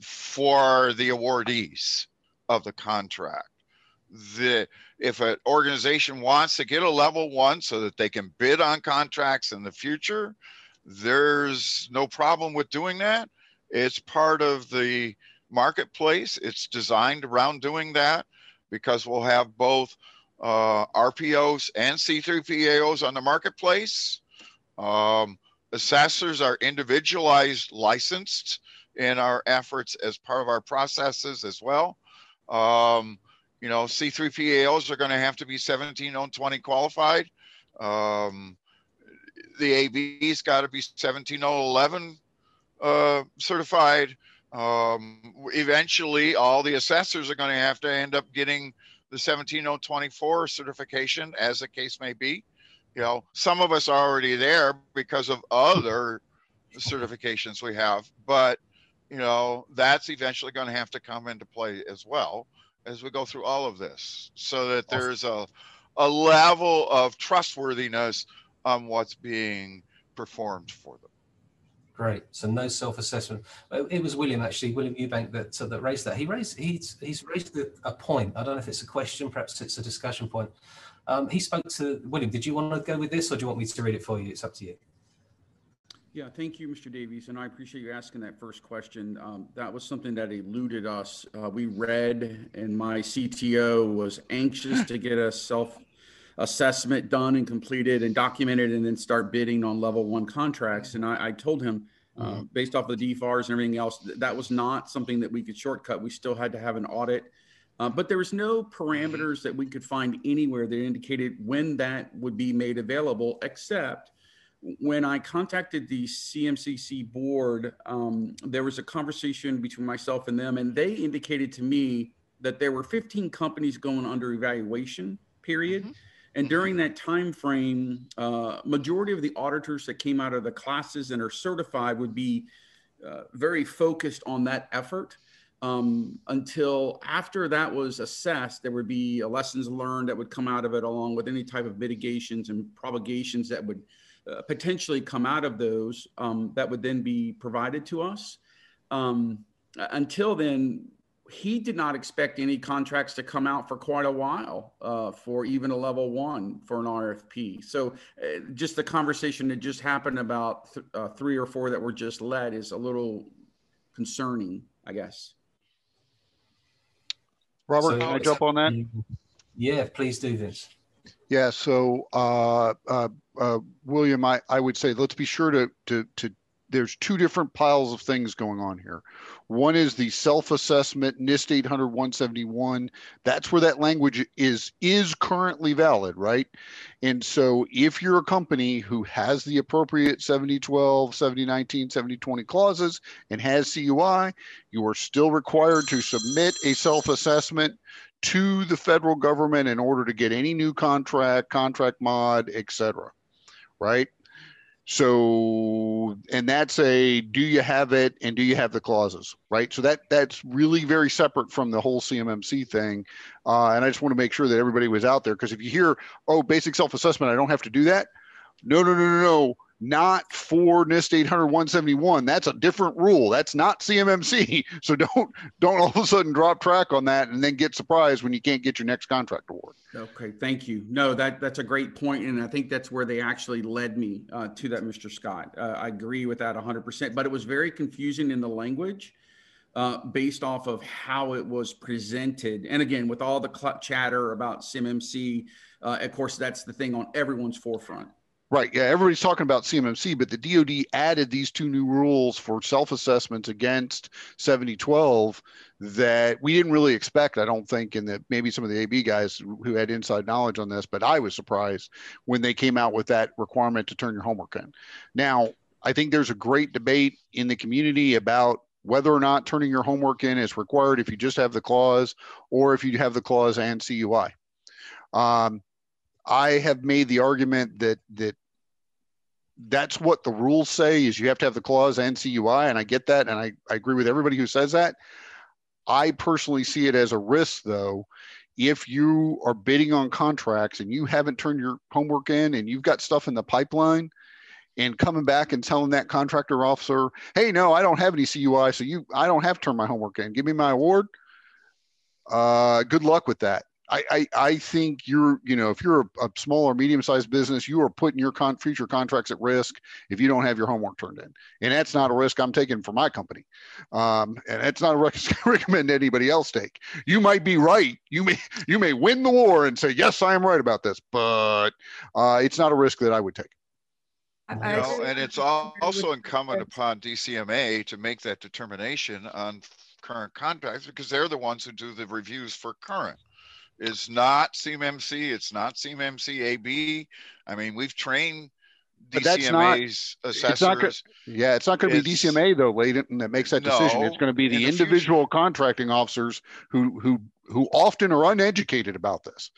for the awardees of the contract. The, if an organization wants to get a level one so that they can bid on contracts in the future, there's no problem with doing that. It's part of the marketplace. It's designed around doing that because we'll have both uh, RPOs and C3PAOs on the marketplace. Um, assessors are individualized licensed in our efforts as part of our processes as well. Um, you know, C3PAOs are going to have to be 17020 qualified. Um, the AB's got to be 17011 uh, certified. Um, eventually, all the assessors are going to have to end up getting the 17024 certification, as the case may be. You know, some of us are already there because of other certifications we have, but you know, that's eventually going to have to come into play as well as we go through all of this so that there's a a level of trustworthiness on what's being performed for them. Great. So no self-assessment. It was William actually, William Eubank that uh, that raised that. He raised he's he's raised a point. I don't know if it's a question, perhaps it's a discussion point. Um, he spoke to William. Did you want to go with this, or do you want me to read it for you? It's up to you. Yeah, thank you, Mr. Davies, and I appreciate you asking that first question. Um, that was something that eluded us. Uh, we read, and my CTO was anxious to get a self assessment done and completed and documented, and then start bidding on level one contracts. And I, I told him, uh, mm-hmm. based off the DFARS and everything else, that, that was not something that we could shortcut. We still had to have an audit. Uh, but there was no parameters that we could find anywhere that indicated when that would be made available, except when I contacted the CMCC board, um, there was a conversation between myself and them, and they indicated to me that there were 15 companies going under evaluation period. Mm-hmm. And during that time frame, uh, majority of the auditors that came out of the classes and are certified would be uh, very focused on that effort. Um, until after that was assessed, there would be lessons learned that would come out of it, along with any type of mitigations and propagations that would uh, potentially come out of those um, that would then be provided to us. Um, until then, he did not expect any contracts to come out for quite a while uh, for even a level one for an RFP. So, uh, just the conversation that just happened about th- uh, three or four that were just led is a little concerning, I guess. Robert, so, can I jump on that? Yeah, please do this. Yeah. So, uh, uh, uh, William, I, I would say let's be sure to, to, to, there's two different piles of things going on here. One is the self-assessment NIST 800 171. That's where that language is is currently valid, right? And so if you're a company who has the appropriate 7012, 7019, 7020 clauses and has CUI, you are still required to submit a self-assessment to the federal government in order to get any new contract, contract mod, etc. Right? So, and that's a do you have it and do you have the clauses, right? So that that's really very separate from the whole CMMC thing. Uh, and I just want to make sure that everybody was out there because if you hear, oh, basic self assessment, I don't have to do that. No, no, no, no, no not for NIST 800 171. That's a different rule. That's not CMMC. (laughs) So don't don't all of a sudden drop track on that and then get surprised when you can't get your next contract award. Okay, thank you. No, that that's a great point, and I think that's where they actually led me uh, to that, Mr. Scott. Uh, I agree with that 100%. But it was very confusing in the language. Uh, based off of how it was presented. And again, with all the cl- chatter about CMMC, uh, of course, that's the thing on everyone's forefront. Right. Yeah. Everybody's talking about CMMC, but the DoD added these two new rules for self-assessments against 7012 that we didn't really expect. I don't think, and that maybe some of the AB guys who had inside knowledge on this, but I was surprised when they came out with that requirement to turn your homework in. Now, I think there's a great debate in the community about whether or not turning your homework in is required if you just have the clause or if you have the clause and CUI. Um, I have made the argument that that that's what the rules say is you have to have the clause and CUI, and I get that, and I, I agree with everybody who says that. I personally see it as a risk, though, if you are bidding on contracts and you haven't turned your homework in and you've got stuff in the pipeline and coming back and telling that contractor officer, hey, no, I don't have any CUI, so you I don't have to turn my homework in. Give me my award. Uh, good luck with that. I, I, I think you're, you know, if you're a, a small or medium sized business, you are putting your con- future contracts at risk if you don't have your homework turned in. And that's not a risk I'm taking for my company. Um, and that's not a risk (laughs) I recommend anybody else take. You might be right. You may, (laughs) you may win the war and say, yes, I am right about this, but uh, it's not a risk that I would take. No, and it's also incumbent upon DCMA to make that determination on current contracts because they're the ones who do the reviews for current is not CMMC. It's not CMMC AB. I mean, we've trained DCMA's not, assessors. It's not yeah, it's not going to be DCMA though, Leighton, that makes that decision. No, it's going to be the individual the contracting officers who who who often are uneducated about this.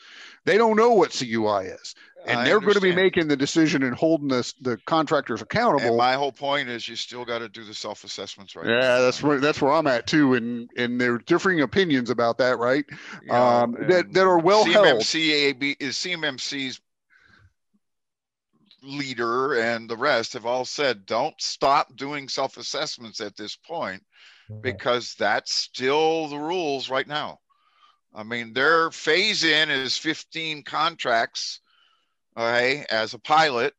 They don't know what CUI is and I they're understand. going to be making the decision and holding this the contractors accountable. And my whole point is, you still got to do the self assessments, right? Yeah, now. that's where that's where I'm at too, and and there are differing opinions about that, right? Yeah, um, that that are well CMMC held. is CMMC's leader and the rest have all said, don't stop doing self assessments at this point, because that's still the rules right now. I mean, their phase in is 15 contracts okay, as a pilot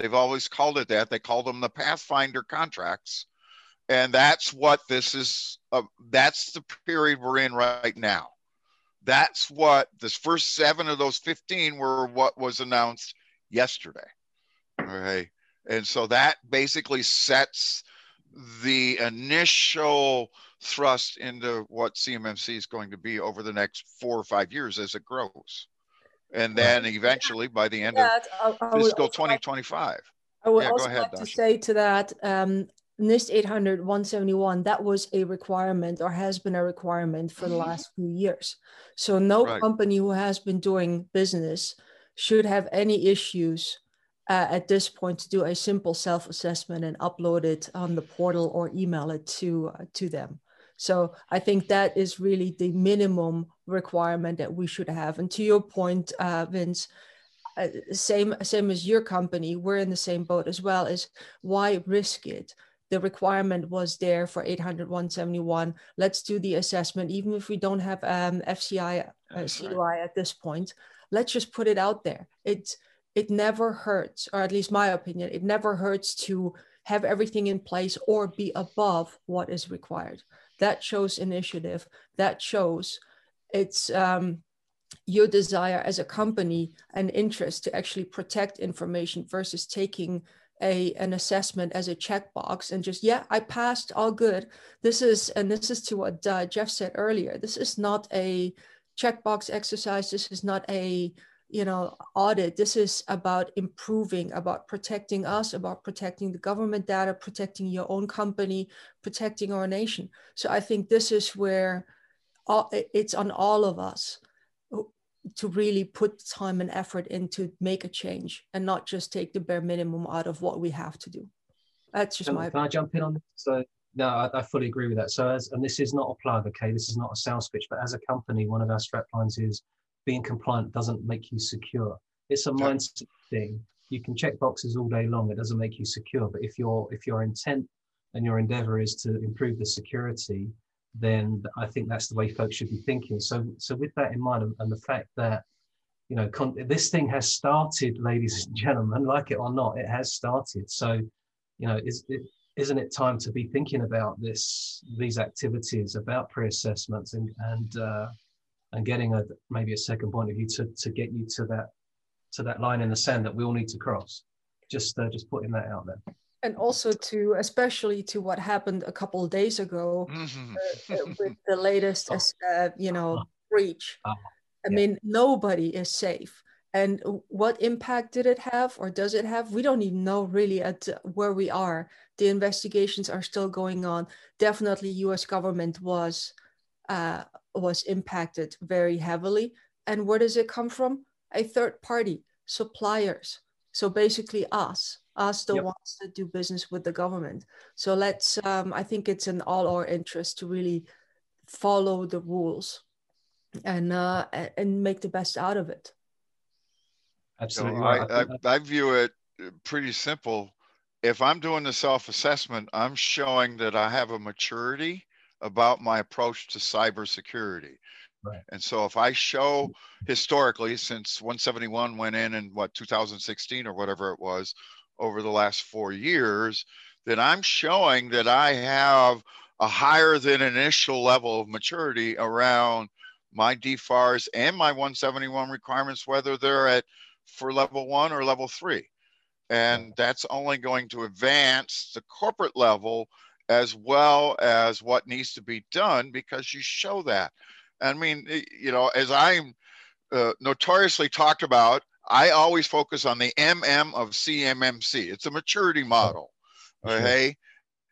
They've always called it that. They call them the Pathfinder contracts. And that's what this is. Uh, that's the period we're in right now. That's what this first seven of those 15 were what was announced yesterday. Okay. And so that basically sets the initial thrust into what CMMC is going to be over the next four or five years as it grows. And then eventually by the end That, of I- I fiscal also like- 2025. I would Yeah, go also ahead, like to Dasha. say to that, um, NIST 800 171, that was a requirement or has been a requirement for the last few years. So no Right. company who has been doing business should have any issues uh, at this point to do a simple self-assessment and upload it on the portal or email it to uh, to them. So I think that is really the minimum requirement that we should have. And to your point, uh, Vince, uh, same same as your company, we're in the same boat as well. Is why risk it? The requirement was there for 800 171. Let's do the assessment, even if we don't have um, FCI uh. CUI at this point. Let's just put it out there. It it never hurts, or at least my opinion, it never hurts to have everything in place or be above what is required. That shows initiative. That shows it's um, your desire as a company and interest to actually protect information versus taking a an assessment as a checkbox and just yeah i passed. All good. This is and this is to what uh, jeff said earlier. This is not a checkbox exercise. This is not a you know audit this is about improving about protecting us about protecting the government data protecting your own company protecting our nation so i think this is where all, it's on all of us uh, to really put time and effort into make a change and not just take the bare minimum out of what we have to do that's just Can, my can I jump in on this? So no, I, I fully agree with that. So as and this is not a plug, okay? This is not a sales pitch, but as a company, one of our strap lines is being compliant doesn't make you secure. It's a mindset thing. You can check boxes all day long. It doesn't make you secure. But if your if your intent and your endeavor is to improve the security, then I think that's the way folks should be thinking. So so with that in mind and, and the fact that you know con- this thing has started, ladies and gentlemen, like it or not, it has started. So you know, is it, isn't it time to be thinking about this, these activities, about pre-assessments, and and uh, and getting a maybe a second point of view to to get you to that to that line in the sand that we all need to cross. Just uh, just putting that out there. and also to especially to what happened a couple of days ago uh, uh, with the latest (laughs) uh, you know breach. Ah, i yeah. mean nobody is safe. And what impact did it have or does it have? We don't even know really at uh, where we are. The investigations are still going on. Definitely us government was uh, was impacted very heavily and where does it come from a third party suppliers so basically us us the Yep. ones that do business with the government so let's um, i think it's in all our interest to really follow the rules and uh, and make the best out of it You Absolutely know. I, I I, think that- I view it uh, pretty simple. If I'm doing the self-assessment, I'm showing that I have a maturity about my approach to cybersecurity. Right. And so if I show historically, since 171 went in in what 2016 or whatever it was, over the last four years, then I'm showing that I have a higher than initial level of maturity around my DFARS and my 171 requirements, whether they're at for level one or level three. And that's only going to advance the corporate level as well as what needs to be done because you show that. I mean, you know, as I'm uh, notoriously talked about, I always focus on the MM of CMMC. It's a maturity model. Sure. Okay.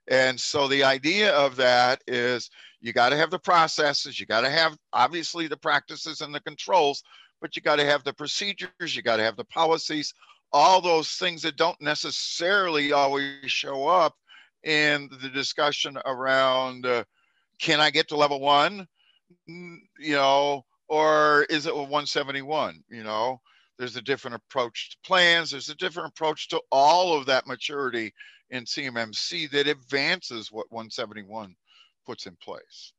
And so the idea of that is you got to have the processes, you got to have obviously the practices and the controls, but you got to have the procedures, you got to have the policies, all those things that don't necessarily always show up in the discussion around uh, can I get to level one? You know, or is it a 171? You know, there's a different approach to plans, there's a different approach to all of that maturity in CMMC that advances what 171 puts in place.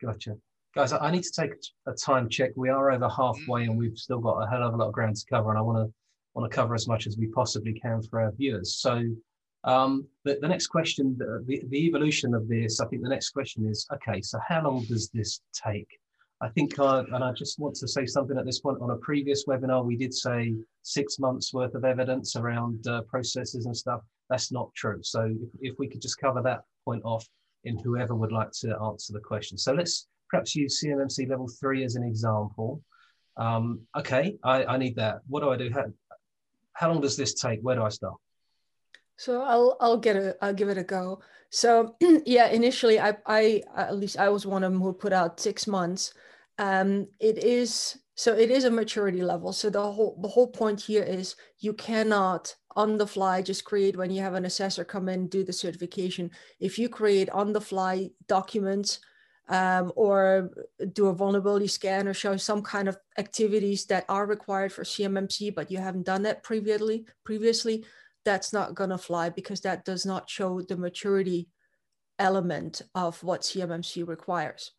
Gotcha. Guys, I I need to take a time check. We are over halfway and we've still got a hell of a lot of ground to cover. And I want to want to cover as much as we possibly can for our viewers. So um, the, the next question, the, the evolution of this, I think the next question is, okay, so how long does this take? I think, uh, and I just want to say something at this point. On a previous webinar, we did say six months worth of evidence around uh, processes and stuff. That's not true. So if, if we could just cover that point off in whoever would like to answer the question. So let's perhaps use CMMC level three as an example. Um, okay, I, I need that. What do I do? How, how long does this take? Where do I start? So I'll I'll get a I'll give it a go. So (clears throat) yeah, initially I I at least I was one of them who put out six months. Um, it is so it is a maturity level. So the whole the whole point here is you cannot on the fly just create when you have an assessor come in do the certification. If you create on the fly documents um, or do a vulnerability scan or show some kind of activities that are required for CMMC, but you haven't done that previously, previously, that's not gonna fly because that does not show the maturity element of what CMMC requires.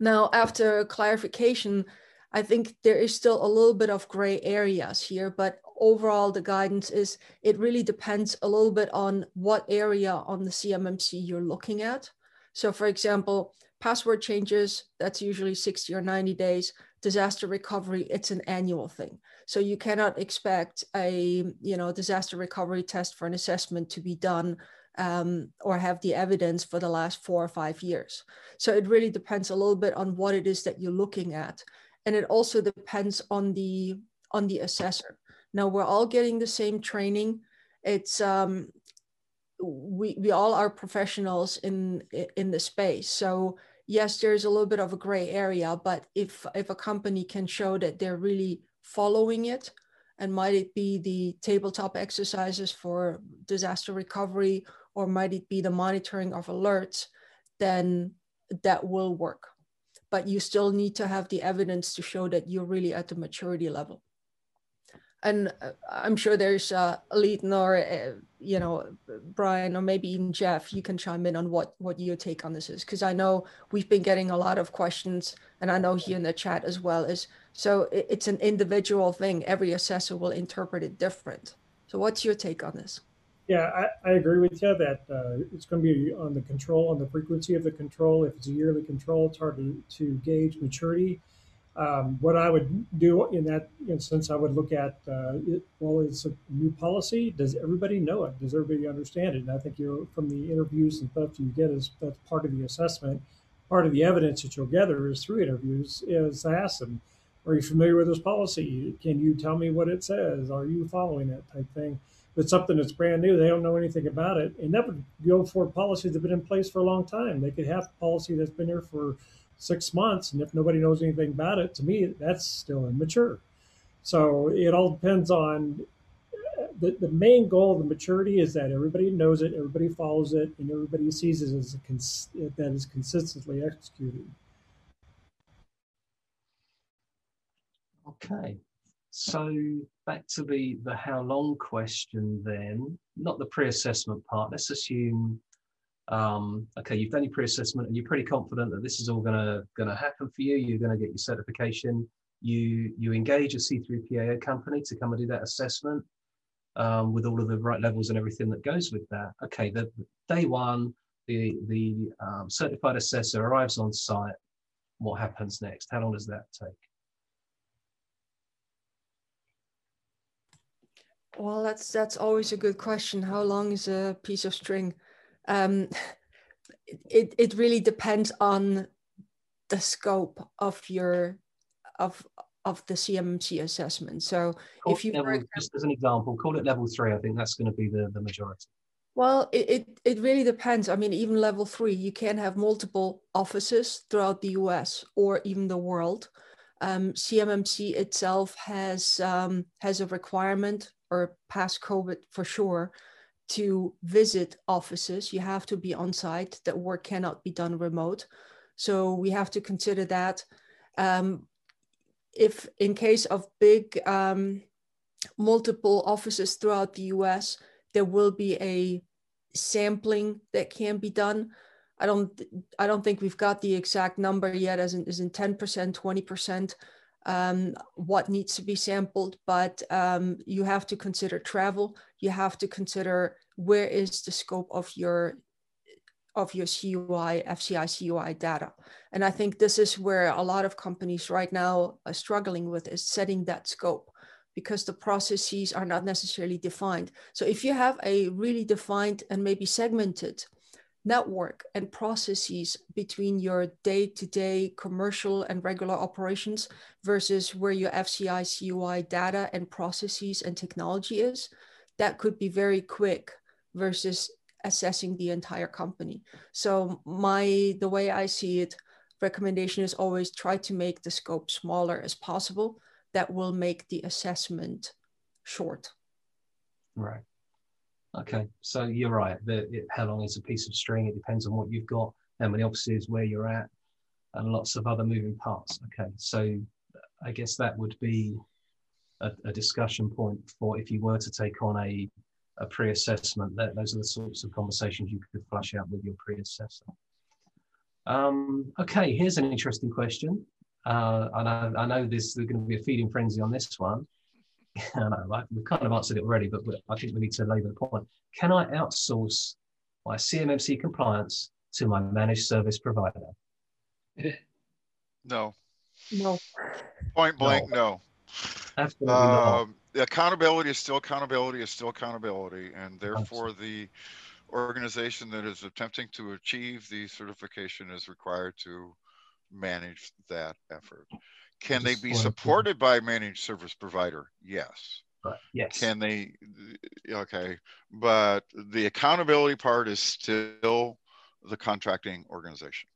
Now, after clarification, I think there is still a little bit of gray areas here, but overall the guidance is it really depends a little bit on what area on the CMMC you're looking at. So for example, password changes, that's usually 60 or 90 days. Disaster recovery, it's an annual thing. So you cannot expect a you know disaster recovery test for an assessment to be done um, or have the evidence for the last four or five years. So it really depends a little bit on what it is that you're looking at. And it also depends on the on the assessor. Now we're all getting the same training. It's um, we we all are professionals in in the space. So yes, there's a little bit of a gray area, but if if a company can show that they're really following it, and might it be the tabletop exercises for disaster recovery, or might it be the monitoring of alerts, then that will work. But you still need to have the evidence to show that you're really at the maturity level and uh, I'm sure there's uh, Leighton nor uh, you know Brian or maybe even Jeff. You can chime in on what what your take on this is because I know we've been getting a lot of questions, and I know here in the chat as well is so it, it's an individual thing. Every assessor will interpret it different. So what's your take on this? Yeah, I, I agree with you that uh, it's going to be on the control, on the frequency of the control. If it's a yearly control, it's hard to, to gauge maturity. Um, what I would do in that instance, I would look at, uh, it, well, it's a new policy. Does everybody know it? Does everybody understand it? And I think you're from the interviews and stuff you get is that's part of the assessment. Part of the evidence that you'll gather is through interviews is ask them, are you familiar with this policy? Can you tell me what it says? Are you following it type thing? If it's something that's brand new, they don't know anything about it. And that would go for policies that have been in place for a long time. They could have a policy that's been here for six months, and if nobody knows anything about it, to me, that's still immature. So it all depends on the, the main goal of the maturity is that everybody knows it, everybody follows it, and everybody sees it as a cons- that is consistently executed. Okay, so back to the the how long question then, not the pre-assessment part. Let's assume um, okay, you've done your pre-assessment and you're pretty confident that this is all gonna gonna happen for you. You're gonna get your certification. You you engage a C3PAO company to come and do that assessment um, with all of the right levels and everything that goes with that. Okay, the day one, the the um, certified assessor arrives on site. What happens next? How long does that take? Well, that's that's always a good question. How long is a piece of string? Um, it, it really depends on the scope of your of of the CMMC assessment. So call if you level, just as an example, call it level three. I think that's going to be the, the majority. Well, it, it, it really depends. I mean, even level three, you can have multiple offices throughout the US or even the world. Um, CMMC itself has um, has a requirement or past COVID for sure to visit offices. You have to be on site. That work cannot be done remote. So we have to consider that. Um, if in case of big um, multiple offices throughout the US, there will be a sampling that can be done. I don't I don't think we've got the exact number yet as in, as in 10%, 20%. Um, what needs to be sampled, but um, you have to consider travel. You have to consider where is the scope of your of your CUI, FCI CUI data. And I think this is where a lot of companies right now are struggling with is setting that scope because the processes are not necessarily defined. So if you have a really defined and maybe segmented network and processes between your day-to-day commercial and regular operations versus where your FCI CUI data and processes and technology is, that could be very quick versus assessing the entire company. So my the way I see it, recommendation is always try to make the scope smaller as possible. That will make the assessment short. Right. Okay, so you're right. The, it, how long is a piece of string? It depends on what you've got, how many offices, where you're at, and lots of other moving parts. Okay, so I guess that would be a, a discussion point for if you were to take on a, a pre-assessment. That those are the sorts of conversations you could flush out with your pre-assessor. Um, okay, here's an interesting question. Uh, and I, I know there's going to be a feeding frenzy on this one. (laughs) I know, like, we've kind of answered it already, but I think we need to labour the point. Can I outsource my CMMC compliance to my managed service provider? No. No. Point blank, no. Absolutely not. Um, the accountability is still accountability is still accountability, and therefore the organization that is attempting to achieve the certification is required to manage that effort. Can they be supported by a managed service provider? Yes. Right. Yes. Can they? Okay, but the accountability part is still the contracting organization.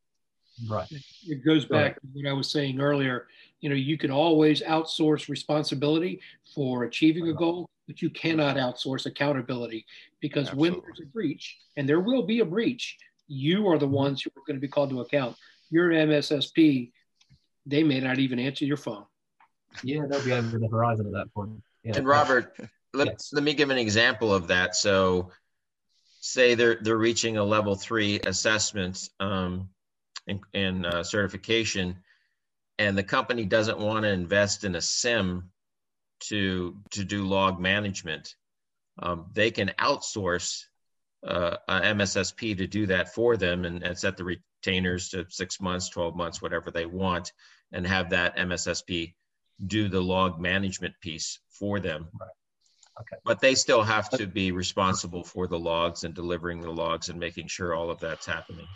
right. It goes Right. back to what I was saying earlier. You know, you can always outsource responsibility for achieving a goal, but you cannot outsource accountability because when there's a breach, and there will be a breach, you are the ones who are going to be called to account. Your MSSP, they may not even answer your phone. Yeah, they'll be over the horizon at that point. Yeah. And Robert, let, Yes. let me give an example of that. So say they're, they're reaching a level three assessment um, and, and uh, certification, and the company doesn't want to invest in a SIEM to, to do log management. Um, they can outsource uh, a MSSP to do that for them and, and set the retainers to six months, 12 months, whatever they want, and have that MSSP do the log management piece for them. Okay. But they still have to be responsible for the logs and delivering the logs and making sure all of that's happening.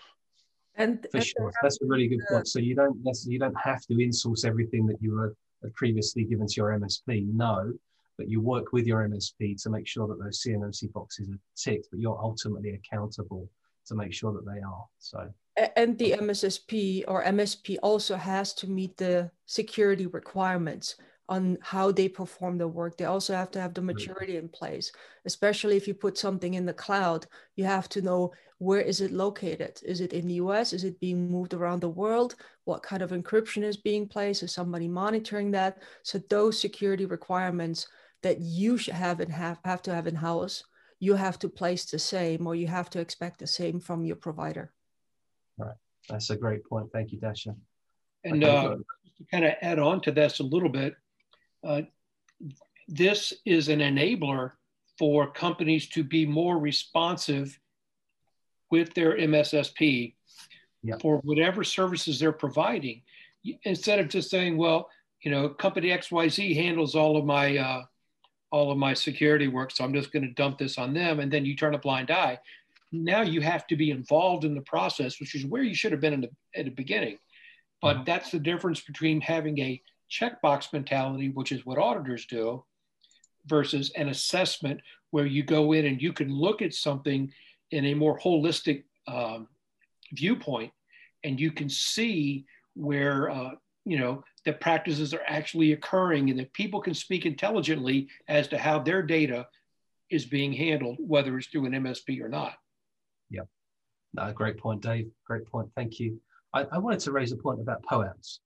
And, For and sure, that's a really good point. So you don't you don't have to insource everything that you were uh, previously given to your MSP. No, but you work with your MSP to make sure that those CMMC boxes are ticked. But you're ultimately accountable to make sure that they are. So A- And the MSSP or MSP also has to meet the security requirements on how they perform the work. They also have to have the maturity in place, especially if you put something in the cloud. You have to know where is it located? Is it in the US? Is it being moved around the world? What kind of encryption is being placed? Is somebody monitoring that? So those security requirements that you should have and have, have to have in house, you have to place the same or you have to expect the same from your provider. That's a great point. Thank you, Dasha. And uh, to kind of add on to this a little bit, uh, this is an enabler for companies to be more responsive with their MSSP Yeah. for whatever services they're providing. Instead of just saying, well, you know, company XYZ handles all of my uh, all of my security work, so I'm just going to dump this on them, and then you turn a blind eye. Now you have to be involved in the process, which is where you should have been in the, at the beginning. But Mhm. that's the difference between having a checkbox mentality, which is what auditors do, versus an assessment where you go in and you can look at something in a more holistic um, viewpoint and you can see where uh, you know the practices are actually occurring and that people can speak intelligently as to how their data is being handled whether it's through an msp or not No, great point, Dave. Great point. Thank you. I, I wanted to raise a point about POAMs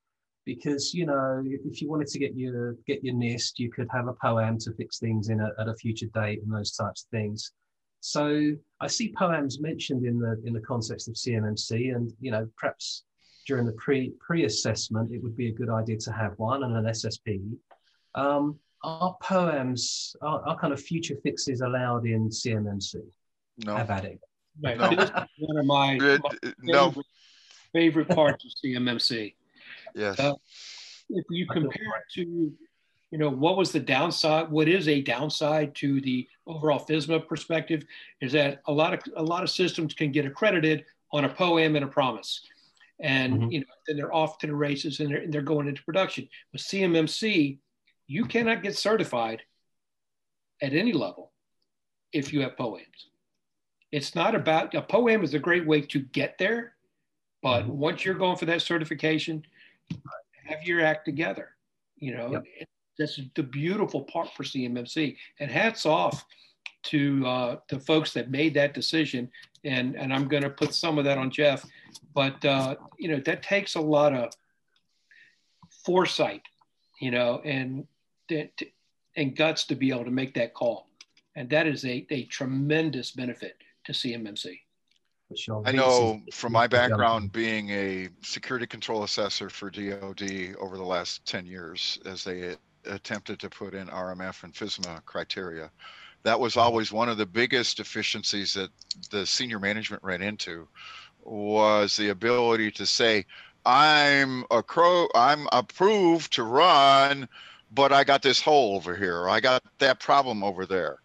because you know if you wanted to get your get your NIST, you could have a POAM to fix things in a, at a future date and those types of things. So I see POAMs mentioned in the in the context of CMMC, and you know perhaps during the pre pre assessment, it would be a good idea to have one and an SSP. Um, are POAMs are, are kind of future fixes allowed in CMMC? No. Have at it. Right. No. This is one of my, It- my no. favorite, favorite parts of CMMC. Yes. Uh, If you compare it to, you know, what was the downside? What is a downside to the overall FISMA perspective? Is that a lot of a lot of systems can get accredited on a POAM and a promise, and Mhm. you know, then they're off to the races and they're, and they're going into production. With CMMC, you cannot get certified at any level if you have POAMs. It's not about a POAM is a great way to get there, but Mhm. once you're going for that certification, have your act together. You know, Yep. That's the beautiful part for CMMC. And hats off to uh, the folks that made that decision. And and I'm going to put some of that on Jeff, but uh, you know that takes a lot of foresight, you know, and and guts to be able to make that call. And that is a, a tremendous benefit to CMMC. I know from my background being a security control assessor for DoD over the last 10 years as they attempted to put in RMF and FISMA criteria. That was always one of the biggest deficiencies that the senior management ran into was the ability to say, I'm a crow, I'm approved to run, but I got this hole over here. I got that problem over there.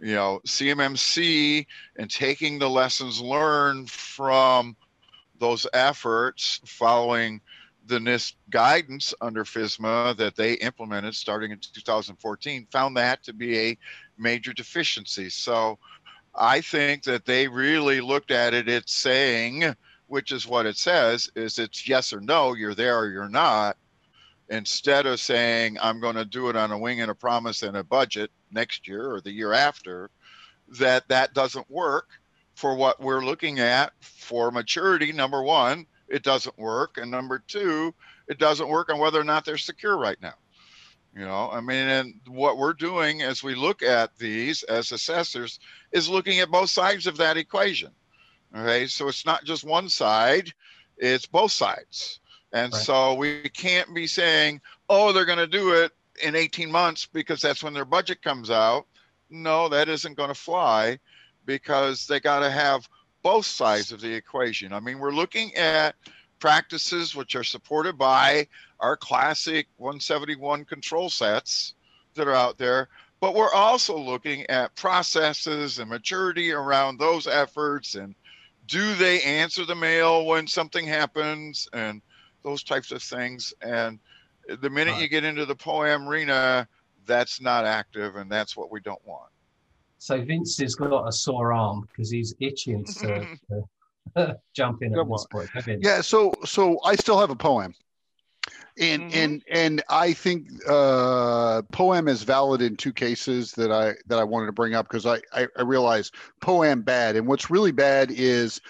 You know, CMMC and taking the lessons learned from those efforts following the NIST guidance under FISMA that they implemented starting in 2014 found that to be a major deficiency. So I think that they really looked at it, it's saying, which is what it says, is it's yes or no, you're there or you're not. Instead of saying, I'm going to do it on a wing and a promise and a budget next year or the year after, that that doesn't work for what we're looking at for maturity. Number one, it doesn't work. And number two, it doesn't work on whether or not they're secure right now. You know, I mean, and what we're doing as we look at these as assessors is looking at both sides of that equation. Okay, so it's not just one side, it's both sides. And Right. so we can't be saying, oh, they're going to do it in 18 months because that's when their budget comes out. No, that isn't going to fly because they got to have both sides of the equation. I mean, we're looking at practices which are supported by our classic 171 control sets that are out there, but we're also looking at processes and maturity around those efforts and do they answer the mail when something happens and those types of things. And the minute Right. you get into the POAM arena, that's not active and that's what we don't want. So Vince has got a sore arm because he's itching to, to (laughs) jump in at Come this on. point. Vince. Yeah, so so I still have a POAM. And Mhm. and and I think uh POAM is valid in two cases that I that I wanted to bring up because I, I I realize POAM bad and what's really bad is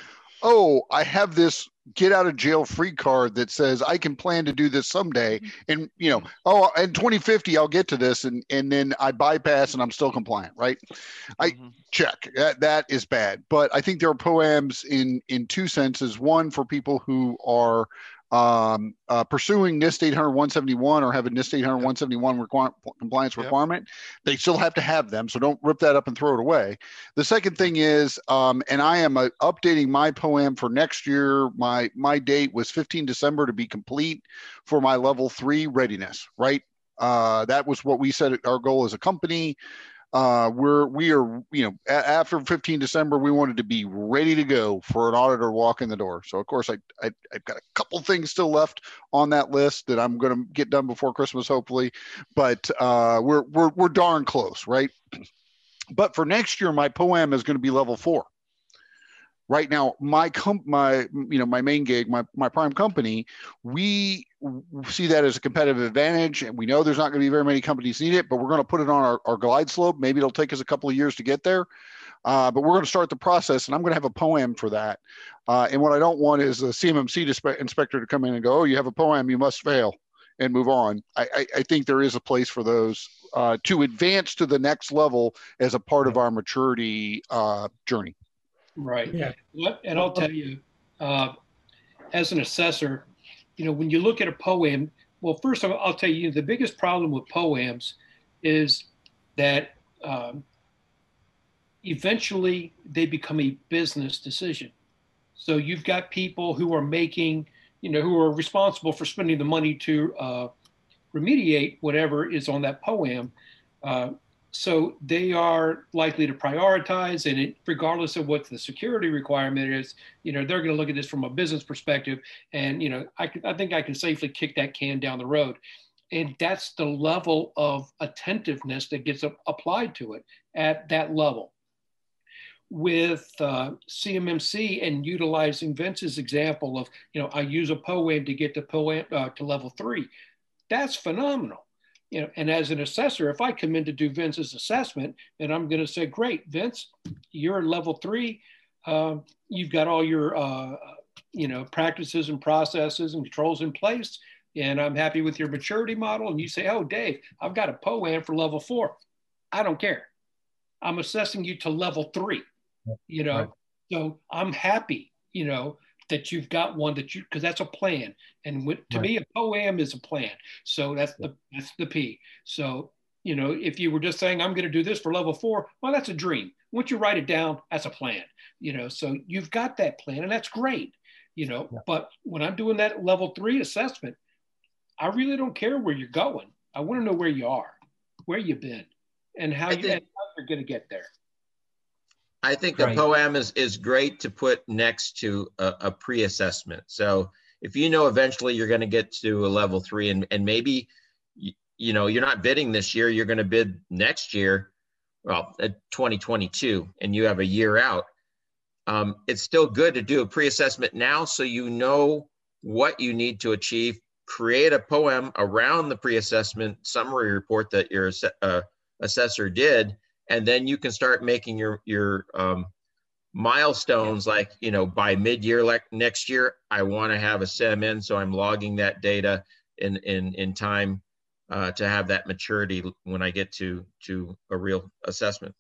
oh I have this get out of jail free card that says I can plan to do this someday. And you know oh in 2050 I'll get to this. And and then I bypass and I'm still compliant right? I- Mhm. check. That that is bad. But i think there are POAMs in in two senses. One for people who are um, uh, pursuing NIST 800 171 or have a NIST 800 171 require, compliance Yep. requirement, they still have to have them. So don't rip that up and throw it away. The second thing is, um, and I am uh, updating my POAM for next year. My my date was 15 December to be complete for my level three readiness. Right. Uh, that was what we said our goal as a company uh, we're we are you know a- after 15 December we wanted to be ready to go for an auditor walk in the door. So of course I, I I've got a couple things still left on that list that I'm going to get done before Christmas hopefully, but uh, we're we're we're darn close, right? (clears throat) But for next year my POAM is going to be level four. Right now, my com- my you know my main gig, my my prime company, we see that as a competitive advantage, and we know there's not going to be very many companies need it, but we're going to put it on our, our glide slope. Maybe it'll take us a couple of years to get there, uh, but we're going to start the process, and I'm going to have a POAM for that. Uh, and what I don't want is a CMMC dispe- inspector to come in and go, "Oh, you have a POAM, you must fail," and move on. I, I, I think there is a place for those uh, to advance to the next level as a part of our maturity uh, journey. Right. Yeah. And I'll tell you, uh, as an assessor, you know, when you look at a POAM, well, first of all, I'll tell you the biggest problem with POAMs is that um, eventually they become a business decision. So you've got people who are making, you know, who are responsible for spending the money to uh, remediate whatever is on that POAM. Uh, so they are likely to prioritize, and it, regardless of what the security requirement is, you know, they're going to look at this from a business perspective. And you know, I, I think I can safely kick that can down the road. And that's the level of attentiveness that gets applied to it at that level with uh, CMMC and utilizing Vince's example of, you know, I use a POAM to get to uh, to level three. That's phenomenal. You know, and as an assessor, if I come in to do Vince's assessment, and I'm going to say, great, Vince, you're level three. Uh, you've got all your, uh, you know, practices and processes and controls in place, and I'm happy with your maturity model. And you say, oh, Dave, I've got a POAM for level four. I don't care. I'm assessing you to level three you know right. so i'm happy you know that you've got one that you because that's a plan. And with, to right. me a poam is a plan. So that's the that's the p. So you know if you were just saying i'm going to do this for level four well that's a dream. Once you write it down that's a plan you know? So you've got that plan and that's great you know? Yeah. but when i'm doing that level three assessment i really don't care where you're going. I want to know where you are where you've been and how, you, and how you're going to get there I think right. a POAM is, is great to put next to a, a pre-assessment. So if you know eventually you're going to get to a level three and, and maybe, you, you know, you're not bidding this year, you're going to bid next year, well, 2022, and you have a year out. Um, it's still good to do a pre-assessment now so you know what you need to achieve. Create a POAM around the pre-assessment summary report that your uh, assessor did and then you can start making your your um, milestones like you know by mid-year like next year i want to have a SIEM in so i'm logging that data in in in time uh, to have that maturity when i get to to a real assessment.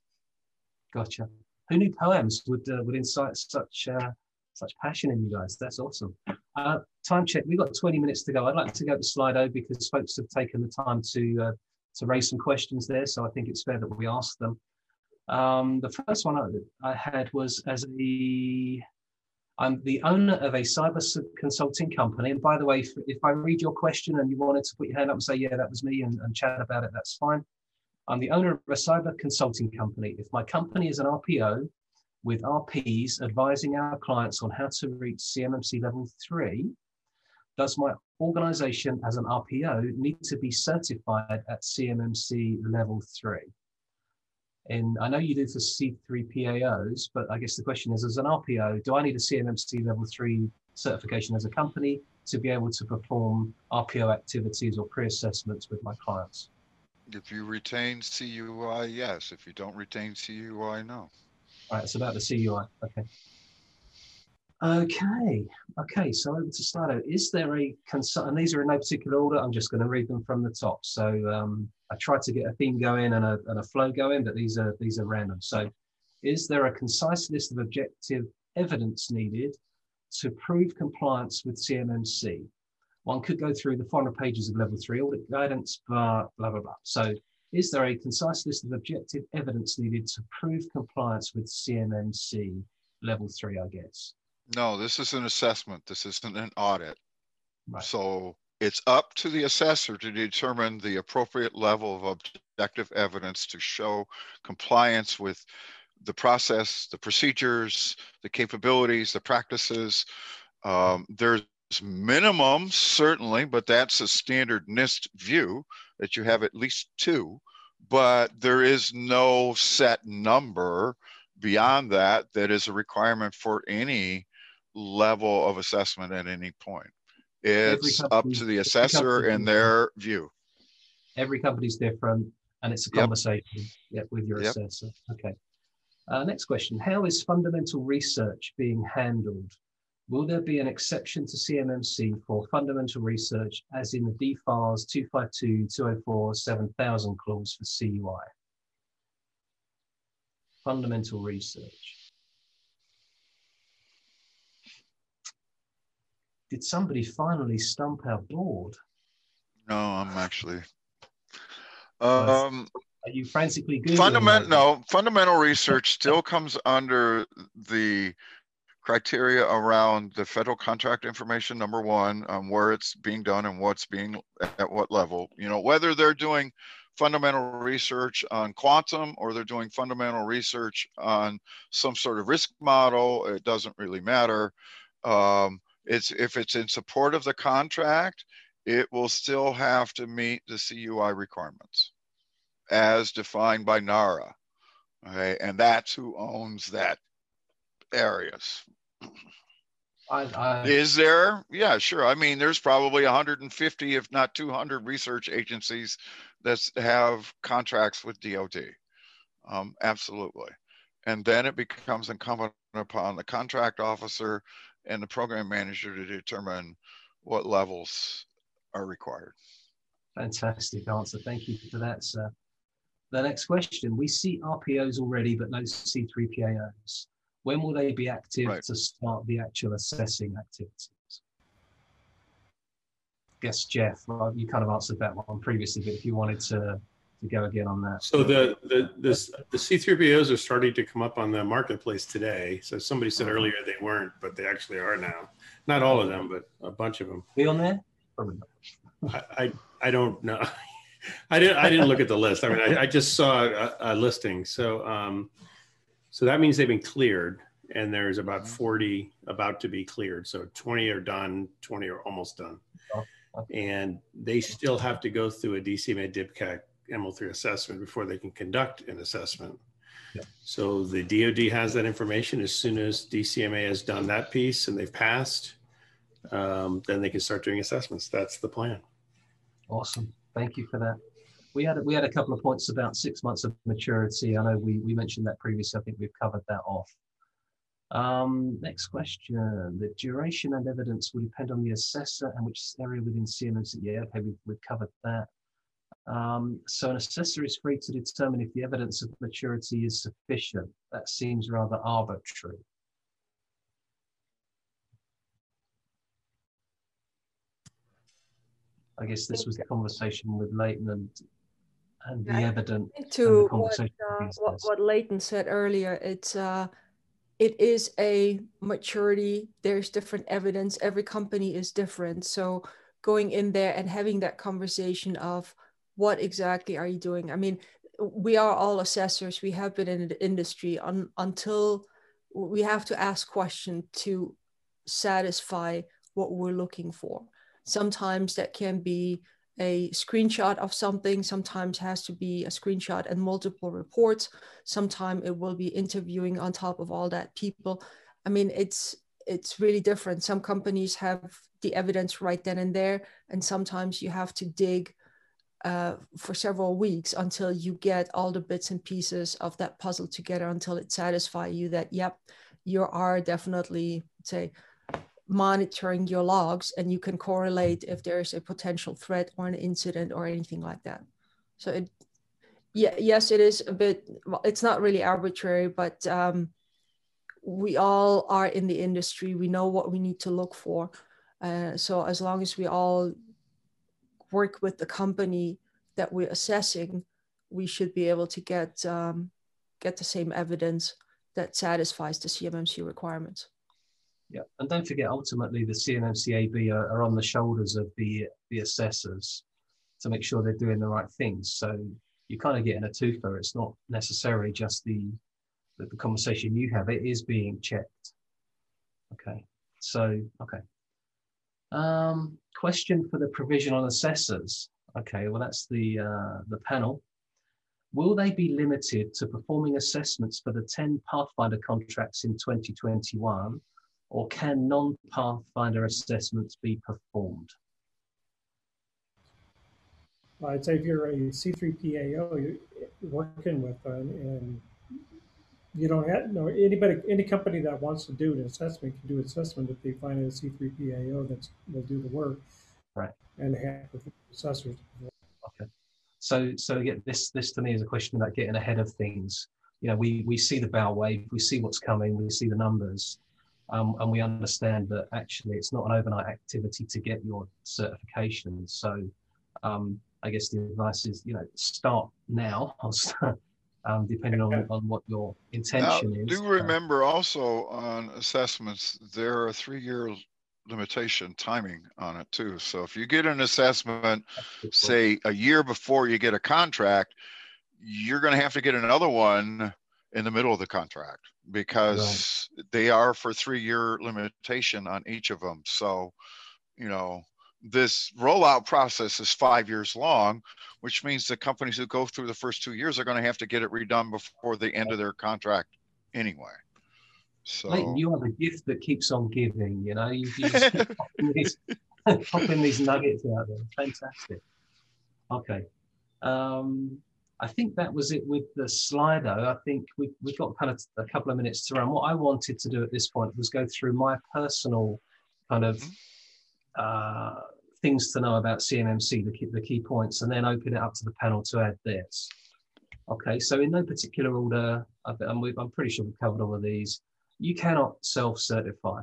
Gotcha. Who knew POAMs would uh, would incite such uh, such passion in you guys? That's awesome. Uh, time check we've got 20 minutes to go. I'd like to go to slido because folks have taken the time to uh, to raise some questions there. So I think it's fair that we ask them. Um, the first one I, had was as a I'm the owner of a cyber consulting company. And by the way, if, if, I read your question and you wanted to put your hand up and say, yeah, that was me and, and chat about it, that's fine. I'm the owner of a cyber consulting company. If my company is an RPO with RPs advising our clients on how to reach CMMC level three, does my organization as an RPO need to be certified at CMMC level three? And I know you do for C3 PAOs, but I guess the question is, as an RPO, do I need a CMMC level three certification as a company to be able to perform RPO activities or pre-assessments with my clients? If you retain CUI, yes. If you don't retain CUI, no. All right, it's about the CUI. Okay. Okay, okay, so over to Slido. Is there a consult, and these are in no particular order, I'm just going to read them from the top. So um, I tried to get a theme going and a, and a flow going, but these are, these are random. So is there a concise list of objective evidence needed to prove compliance with CMMC? One could go through the 400 pages of level three audit guidance, blah, blah, blah, blah. So is there a concise list of objective evidence needed to prove compliance with CMMC level three, I guess? No, this is an assessment. This isn't an audit. Right. So it's up to the assessor to determine the appropriate level of objective evidence to show compliance with the process, the procedures, the capabilities, the practices. Um, there's minimum, certainly, but that's a standard NIST view that you have at least two, but there is no set number beyond that that is a requirement for any level of assessment at any point. It's up to the assessor and their view. Every company's different, and it's a conversation yep. with your yep. assessor. Okay. Uh, next question: How is fundamental research being handled? Will there be an exception to CMMC for fundamental research, as in the DFARS 252, 204, 7000 clause for CUI? Fundamental research. Did somebody finally stump our board? No, I'm actually. Um, Are you frantically Googling? fundamental, no, fundamental research still comes under the criteria around the federal contract information, number one, um, where it's being done and what's being, at what level. You know, whether they're doing fundamental research on quantum or they're doing fundamental research on some sort of risk model, it doesn't really matter. Um, it's if it's in support of the contract, it will still have to meet the CUI requirements as defined by NARA. Okay, and that's who owns that areas. I, I, Is there? Yeah, sure. I mean, there's probably 150, if not 200 research agencies that have contracts with DOD. Um, absolutely. And then it becomes incumbent upon the contract officer and the program manager to determine what levels are required. Fantastic answer. Thank you for that, sir. The next question. We see RPOs already, but no C3PAOs. When will they be active Right. to start the actual assessing activities? Guess Jeff, well, you kind of answered that one previously, but if you wanted to, to go again on that. So the, the, this, the C3POs are starting to come up on the marketplace today. So somebody said earlier they weren't, but they actually are now. Not all of them, but a bunch of them. Be on there? Probably not. I, I, I don't know. (laughs) I didn't, I didn't look at the list. I mean, I, I just saw a, a listing. So, um, so that means they've been cleared and there's about 40 about to be cleared. So 20 are done, 20 are almost done. Oh, And they still have to go through a DCMA DIBCAC ML3 assessment before they can conduct an assessment. Yeah. So the DoD has that information. As soon as DCMA has done that piece and they've passed, um, then they can start doing assessments. That's the plan. Awesome. Thank you for that. We had we had a couple of points about six months of maturity. I know we we mentioned that previously. I think we've covered that off. Um, next question. The duration and evidence will depend on the assessor and which area within CMMC. Yeah, okay, we've, we've covered that. Um, so an assessor is free to determine if the evidence of maturity is sufficient. That seems rather arbitrary. I guess this was the conversation with Leighton and, and the Yeah, evidence. to the what, uh, what, what Leighton said earlier, it's uh, it is a maturity. There's different evidence. Every company is different. So going in there and having that conversation of what exactly are you doing? I mean, we are all assessors. We have been in the industry un, until we have to ask question to satisfy what we're looking for. Sometimes that can be a screenshot of something sometimes has to be a screenshot and multiple reports sometimes it will be interviewing on top of all that people i mean it's it's really different some companies have the evidence right then and there and sometimes you have to dig uh, for several weeks until you get all the bits and pieces of that puzzle together until it satisfies you that yep you are definitely say monitoring your logs and you can correlate if there's a potential threat or an incident or anything like that. So it yeah yes it is a bit well, it's not really arbitrary but um, we all are in the industry. We know what we need to look for. Uh, so as long as we all work with the company that we're assessing we should be able to get um, get the same evidence that satisfies the cmmc requirements Yeah, and don't forget, ultimately, the CMMCAB are, are on the shoulders of the the assessors to make sure they're doing the right things. So you kind of get in a twofer. It's not necessarily just the, the the conversation you have; it is being checked. Okay, so okay. Um, question for the provisional assessors. Okay, well that's the uh, the panel. Will they be limited to performing assessments for the 10 Pathfinder contracts in 2021 or can non-Pathfinder assessments be performed? I'd say if you're a C3PAO, you're working with them and you don't have, no, anybody, any company that wants to do an assessment can do assessment if they find a C3PAO that will do the work. Right. And have the assessors. Okay. So, so again, this this to me is a question about getting ahead of things. You know, we we see the bow wave, we see what's coming, we see the numbers. Um, and we understand that actually it's not an overnight activity to get your certification. So um, I guess the advice is, you know, start now, (laughs) um, depending on, on what your intention now, is. Do remember also on assessments, there are three year limitation timing on it too. So if you get an assessment, say a year before you get a contract, you're going to have to get another one in the middle of the contract because right. they are for three year limitation on each of them. So, you know, this rollout process is five years long, which means the companies who go through the first two years are going to have to get it redone before the end of their contract anyway. So Mate, you are the gift that keeps on giving. You know, you, you just (laughs) popping, these, popping these nuggets out there. Fantastic. Okay. Um, I think that was it with the Slido. I think we, we've got kind of a couple of minutes to run. What I wanted to do at this point was go through my personal kind of mm-hmm. Uh, things to know about CMMC, the key, the key points, and then open it up to the panel to add theirs. Okay, so in no particular order, I'm, I'm pretty sure we've covered all of these. You cannot self-certify.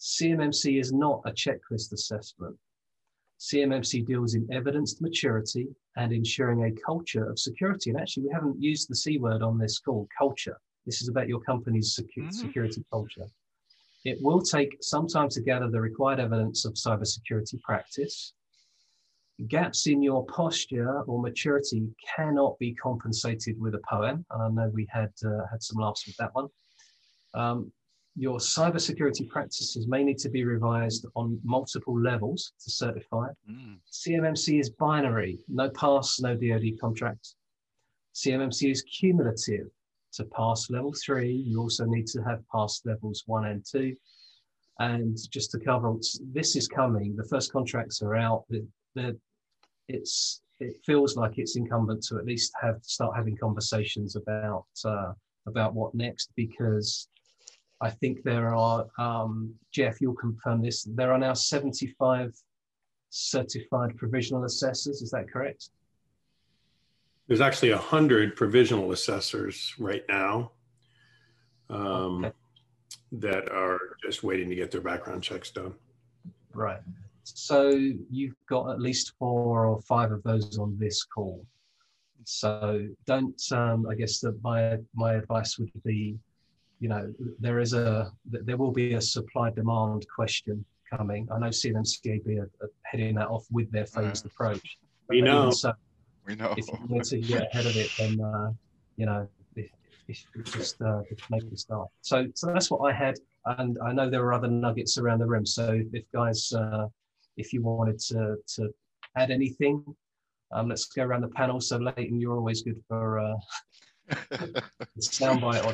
CMMC is not a checklist assessment. CMMC deals in evidenced maturity and ensuring a culture of security. And actually, we haven't used the C word on this call, culture. This is about your company's secu- mm-hmm. security culture. It will take some time to gather the required evidence of cybersecurity practice. Gaps in your posture or maturity cannot be compensated with a POAM. And I know we had uh, had some laughs with that one. Um, your cybersecurity practices may need to be revised on multiple levels to certify. Mm. CMMC is binary, no pass, no DoD contract. CMMC is cumulative. To pass level three, you also need to have passed levels one and two. And just to cover, this is coming. The first contracts are out. The, the, it's it feels like it's incumbent to at least have start having conversations about uh, about what next because I think there are, um, Jeff, you'll confirm this, there are now 75 certified provisional assessors, is that correct? There's actually 100 provisional assessors right now um, okay. that are just waiting to get their background checks done. Right. So you've got at least four or five of those on this call. So don't, um, I guess that my, my advice would be you know, there is a there will be a supply demand question coming. I know CMMCAB are, are heading that off with their phased approach. We know. So, we know. If you want to get ahead of it, then uh, you know, if, if, just uh, make a start. So, so that's what I had, and I know there are other nuggets around the room. So, if guys, uh, if you wanted to to add anything, um, let's go around the panel. So, Leighton, you're always good for uh, (laughs) soundbite.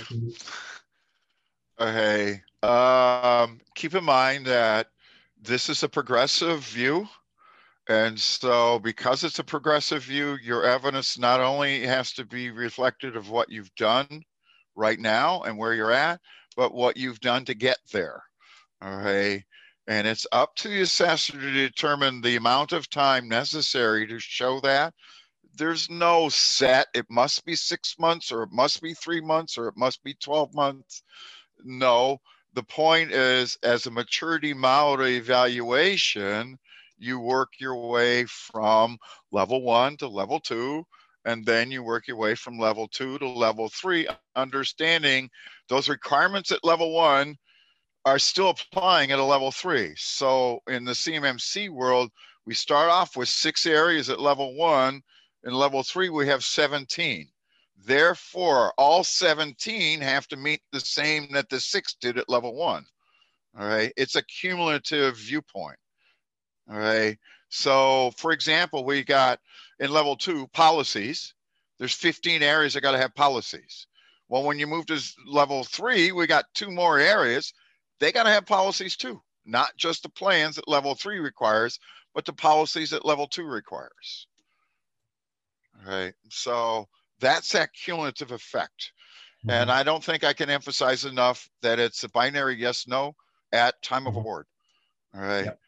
Okay. Um, keep in mind that this is a progressive view. And so, because it's a progressive view, your evidence not only has to be reflected of what you've done right now and where you're at, but what you've done to get there. Okay. And it's up to the assessor to determine the amount of time necessary to show that. There's no set, it must be six months, or it must be three months, or it must be 12 months. No, the point is as a maturity model evaluation, you work your way from level one to level two, and then you work your way from level two to level three, understanding those requirements at level one are still applying at a level three. So in the CMMC world, we start off with six areas at level one. In level three, we have 17. Therefore, all 17 have to meet the same that the six did at level one. All right. It's a cumulative viewpoint. All right. So, for example, we got in level two policies. There's 15 areas that got to have policies. Well, when you move to level three, we got two more areas. They got to have policies too, not just the plans that level three requires, but the policies that level two requires. All right. So, that's that cumulative effect. Mm-hmm. And I don't think I can emphasize enough that it's a binary yes no at time of mm-hmm. award. All right. Yep.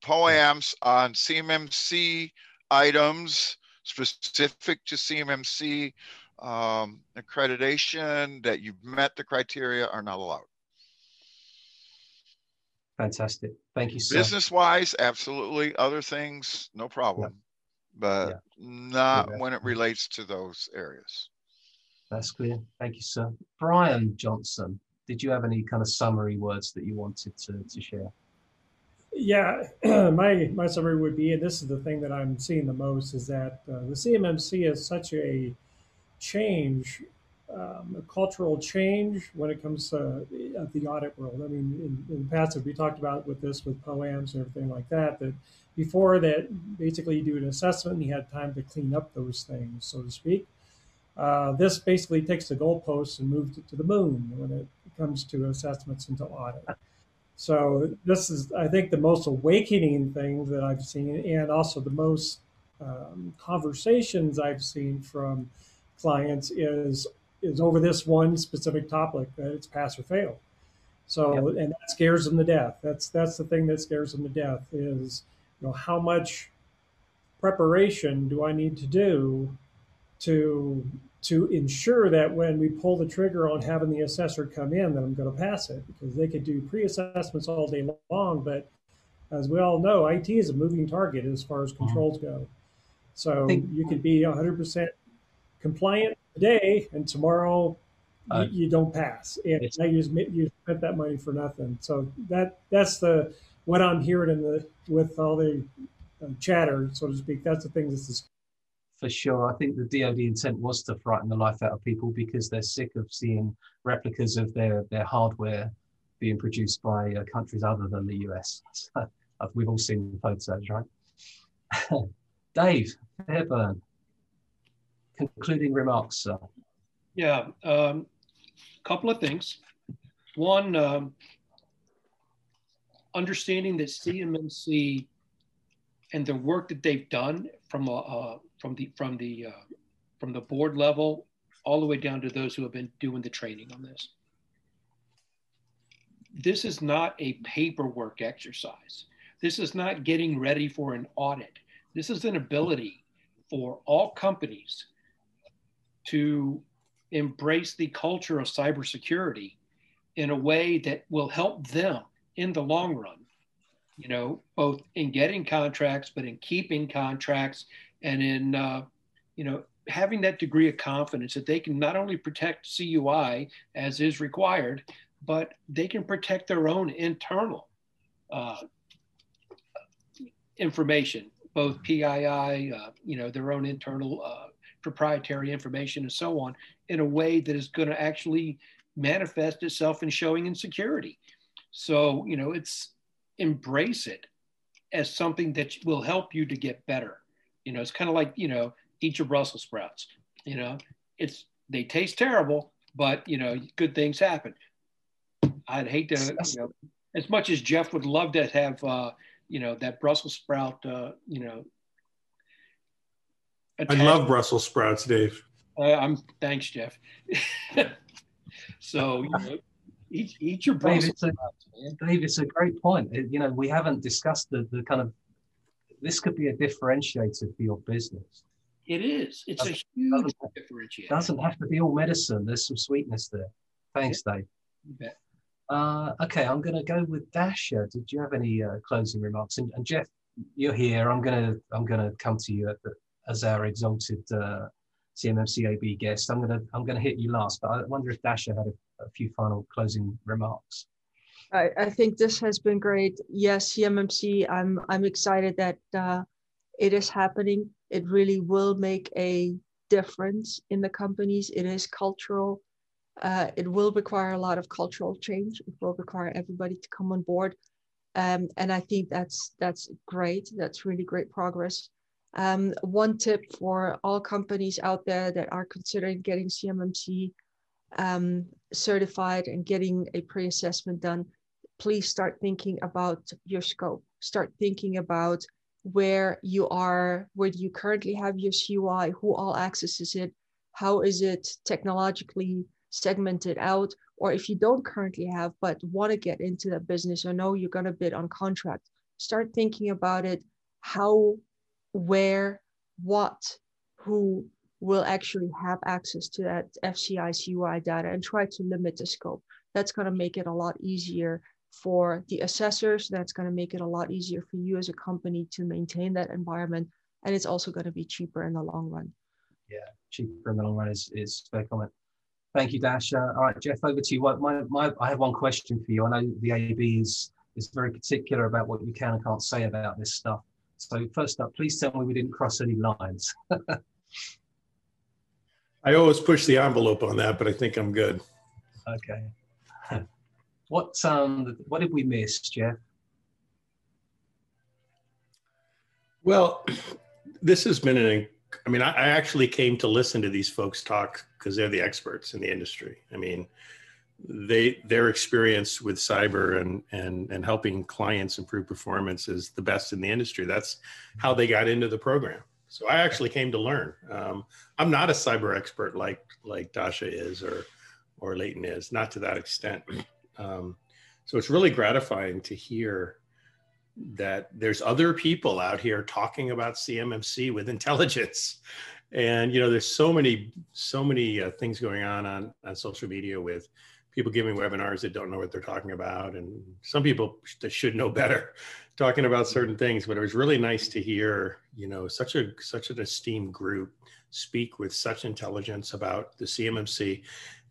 POAMs on CMMC items specific to CMMC um, accreditation that you've met the criteria are not allowed. Fantastic. Thank you, sir. Business wise, absolutely. Other things, no problem. But Yeah. not Yeah. when it relates to those areas. That's clear. Thank you, sir. Brian Johnson, did you have any kind of summary words that you wanted to, to share? Yeah, (clears throat) my my summary would be, and this is the thing that I'm seeing the most, is that uh, the CMMC is such a change, um, a cultural change when it comes to uh, the audit world. I mean, in, in the past, we talked about with this with POAMs and everything like that, that before that, basically you do an assessment and you had time to clean up those things, so to speak. Uh, this basically takes the goalposts and moves it to the moon when it comes to assessments into audit. So this is, I think, the most awakening thing that I've seen, and also the most um, conversations I've seen from clients is is over this one specific topic that it's pass or fail. So, and that scares them to death. That's that's the thing that scares them to death is, you know, how much preparation do I need to do to to ensure that when we pull the trigger on having the assessor come in, that I'm going to pass it because they could do pre-assessments all day long, but as we all know, IT is a moving target as far as controls go. So think- you could be 100% compliant today, and tomorrow you, Uh, you don't pass, and now you just- you spent that money for nothing. So that that's the what I'm hearing in the with all the uh, chatter, so to speak. That's the thing that's For sure. I think the DoD intent was to frighten the life out of people because they're sick of seeing replicas of their, their hardware being produced by uh, countries other than the US. So, (laughs) uh, we've all seen the photos, right? (laughs) Dave Fairburn, concluding remarks, sir. Yeah, um, couple of things. One, um, understanding that CMMC and the work that they've done from uh, from the from the uh, from the board level all the way down to those who have been doing the training on this. This is not a paperwork exercise. This is not getting ready for an audit. This is an ability for all companies to embrace the culture of cybersecurity in a way that will help them in the long run you know both in getting contracts but in keeping contracts and in uh, you know having that degree of confidence that they can not only protect cui as is required but they can protect their own internal uh, information both pii uh, you know their own internal uh, proprietary information and so on in a way that is going to actually manifest itself in showing insecurity. So, you know, it's embrace it as something that will help you to get better. You know, it's kind of like, you know, eat your Brussels sprouts. You know, it's they taste terrible, but you know, good things happen. I'd hate to, you know, as much as Jeff would love to have uh, you know, that Brussels sprout uh, you know, I love Brussels sprouts, Dave. uh, I'm thanks, Jeff. (laughs) so you know, eat, eat your Dave, Brussels it's a, sprouts, man. Dave, it's a great point. It- you know, we haven't discussed the, the kind of, this could be a differentiator for your business. It is. It's a huge differentiator. It doesn't have to be all medicine. There's some sweetness there. Thanks, Dave. You. Uh, okay, I'm going to go with Dasha. Did you have any uh, closing remarks? And, and Jeff, you're here. I'm going to I'm going to come to you at the, as our exalted uh, CMMCAB guest. I'm going to I'm going to hit you last, but I wonder if Dasha had a, a few final closing remarks. I, I think this has been great. Yes, CMMC, I'm I'm excited that uh, it is happening. It really will make a difference in the companies. It is cultural. Uh, it will require a lot of cultural change. It will require everybody to come on board, um, and I think that's that's great. That's really great progress. Um, one tip for all companies out there that are considering getting CMMC um, certified and getting a pre-assessment done, please start thinking about your scope. Start thinking about where you are, where do you currently have your CUI, who all accesses it, how is it technologically segmented out, or if you don't currently have but want to get into that business or know you're going to bid on contract, start thinking about it, how, where, what, who will actually have access to that FCI CUI data and try to limit the scope. That's going to make it a lot easier For the assessors, that's going to make it a lot easier for you as a company to maintain that environment. And it's also going to be cheaper in the long run. Yeah, cheaper in the long run is, is fair comment. Thank you, Dasha. Uh, all right, Jeff, over to you. My, my, I have one question for you. I know the AB is, is very particular about what you can and can't say about this stuff. So first up, please tell me we didn't cross any lines. (laughs) I always push the envelope on that, but I think I'm good. Okay. (laughs) what um what did we miss, Jeff? Well, this has been an I mean, I, I actually came to listen to these folks talk because they're the experts in the industry. I mean, they their experience with cyber and and and helping clients improve performance is the best in the industry. That's how they got into the program. So I actually came to learn. Um, I'm not a cyber expert like like Dasha is or or Leighton is, not to that extent. Um, so it's really gratifying to hear that there's other people out here talking about CMMC with intelligence. And you know, there's so many so many uh, things going on on on social media with people giving webinars that don't know what they're talking about and some people that should know better (laughs) talking about certain things but it was really nice to hear you know such a such an esteemed group speak with such intelligence about the cmmc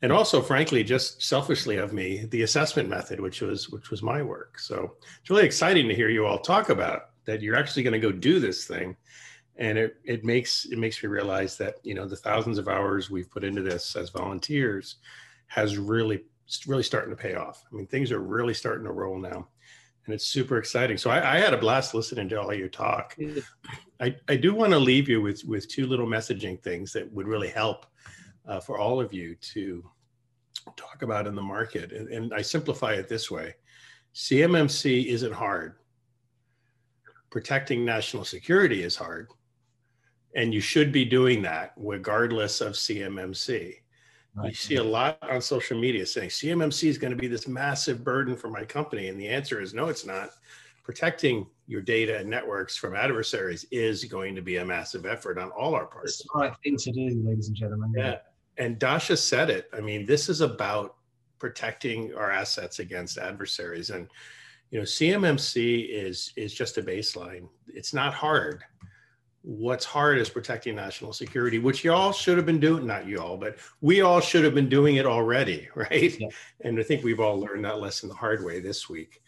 and also frankly just selfishly of me the assessment method which was which was my work. So it's really exciting to hear you all talk about that you're actually going to go do this thing. And it, it makes it makes me realize that you know the thousands of hours we've put into this as volunteers has really really starting to pay off. I mean, things are really starting to roll now, and it's super exciting. So I, I had a blast listening to all your talk. I, I do want to leave you with with two little messaging things that would really help uh, for all of you to talk about in the market. And, and I simplify it this way: CMMC isn't hard. Protecting national security is hard. And you should be doing that regardless of CMMC. Right. You see a lot on social media saying CMMC is going to be this massive burden for my company. And the answer is no, it's not. Protecting your data and networks from adversaries is going to be a massive effort on all our parts. It's the right thing to do, ladies and gentlemen. Yeah. And Dasha said it. I mean, this is about protecting our assets against adversaries. And, you know, CMMC is is just a baseline. It's not hard what's hard is protecting national security, which y'all should have been doing, not you all, but we all should have been doing it already, (laughs) right? Yeah. And I think we've all learned that lesson the hard way this week.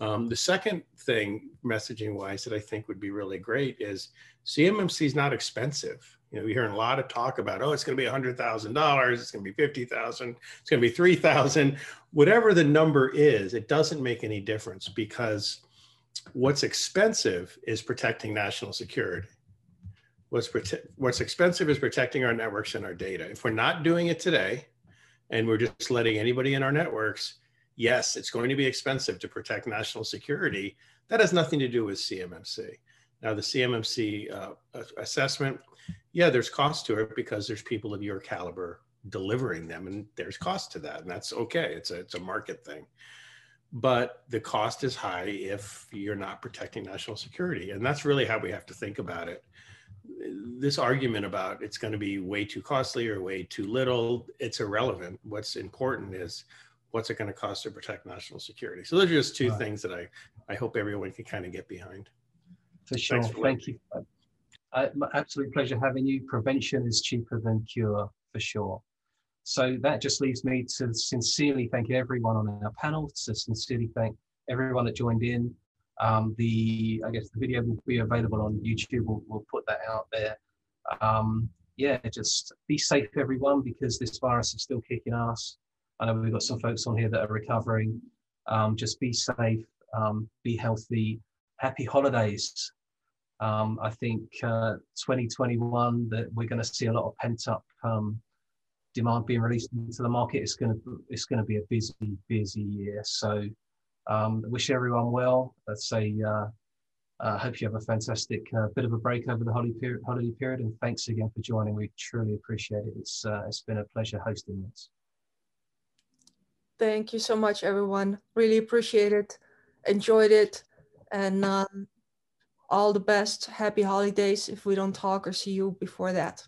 Um, the second thing, messaging wise, that I think would be really great is CMMC is not expensive. You know, we're hearing a lot of talk about, oh, it's going to be $100,000, it's going to be 50,000, it's going to be 3,000. Whatever the number is, it doesn't make any difference because what's expensive is protecting national security what's prote- what's expensive is protecting our networks and our data. If we're not doing it today, and we're just letting anybody in our networks, yes, it's going to be expensive to protect national security. That has nothing to do with CMMC. Now, the CMMC uh, assessment, yeah, there's cost to it because there's people of your caliber delivering them, and there's cost to that, and that's okay. It's a it's a market thing, but the cost is high if you're not protecting national security, and that's really how we have to think about it this argument about it's going to be way too costly or way too little, it's irrelevant. What's important is what's it going to cost to protect national security. So those are just two right. things that I, I hope everyone can kind of get behind. For sure. For Thank you. Uh, absolute pleasure having you. Prevention is cheaper than cure, for sure. So that just leaves me to sincerely thank everyone on our panel, to sincerely thank everyone that joined in. Um, the I guess the video will be available on YouTube. We'll, we'll put that out there. Um, yeah, just be safe, everyone, because this virus is still kicking ass. I know we've got some folks on here that are recovering. Um, just be safe, um, be healthy. Happy holidays. Um, I think uh, 2021 that we're going to see a lot of pent up um, demand being released into the market. It's going to it's going to be a busy busy year. So um, wish everyone well. Let's say, uh, uh, hope you have a fantastic uh, bit of a break over the holiday period, holiday period. And thanks again for joining. We truly appreciate it. It's, uh, it's been a pleasure hosting this. Thank you so much, everyone. Really appreciate it. Enjoyed it. And um, all the best. Happy holidays if we don't talk or see you before that.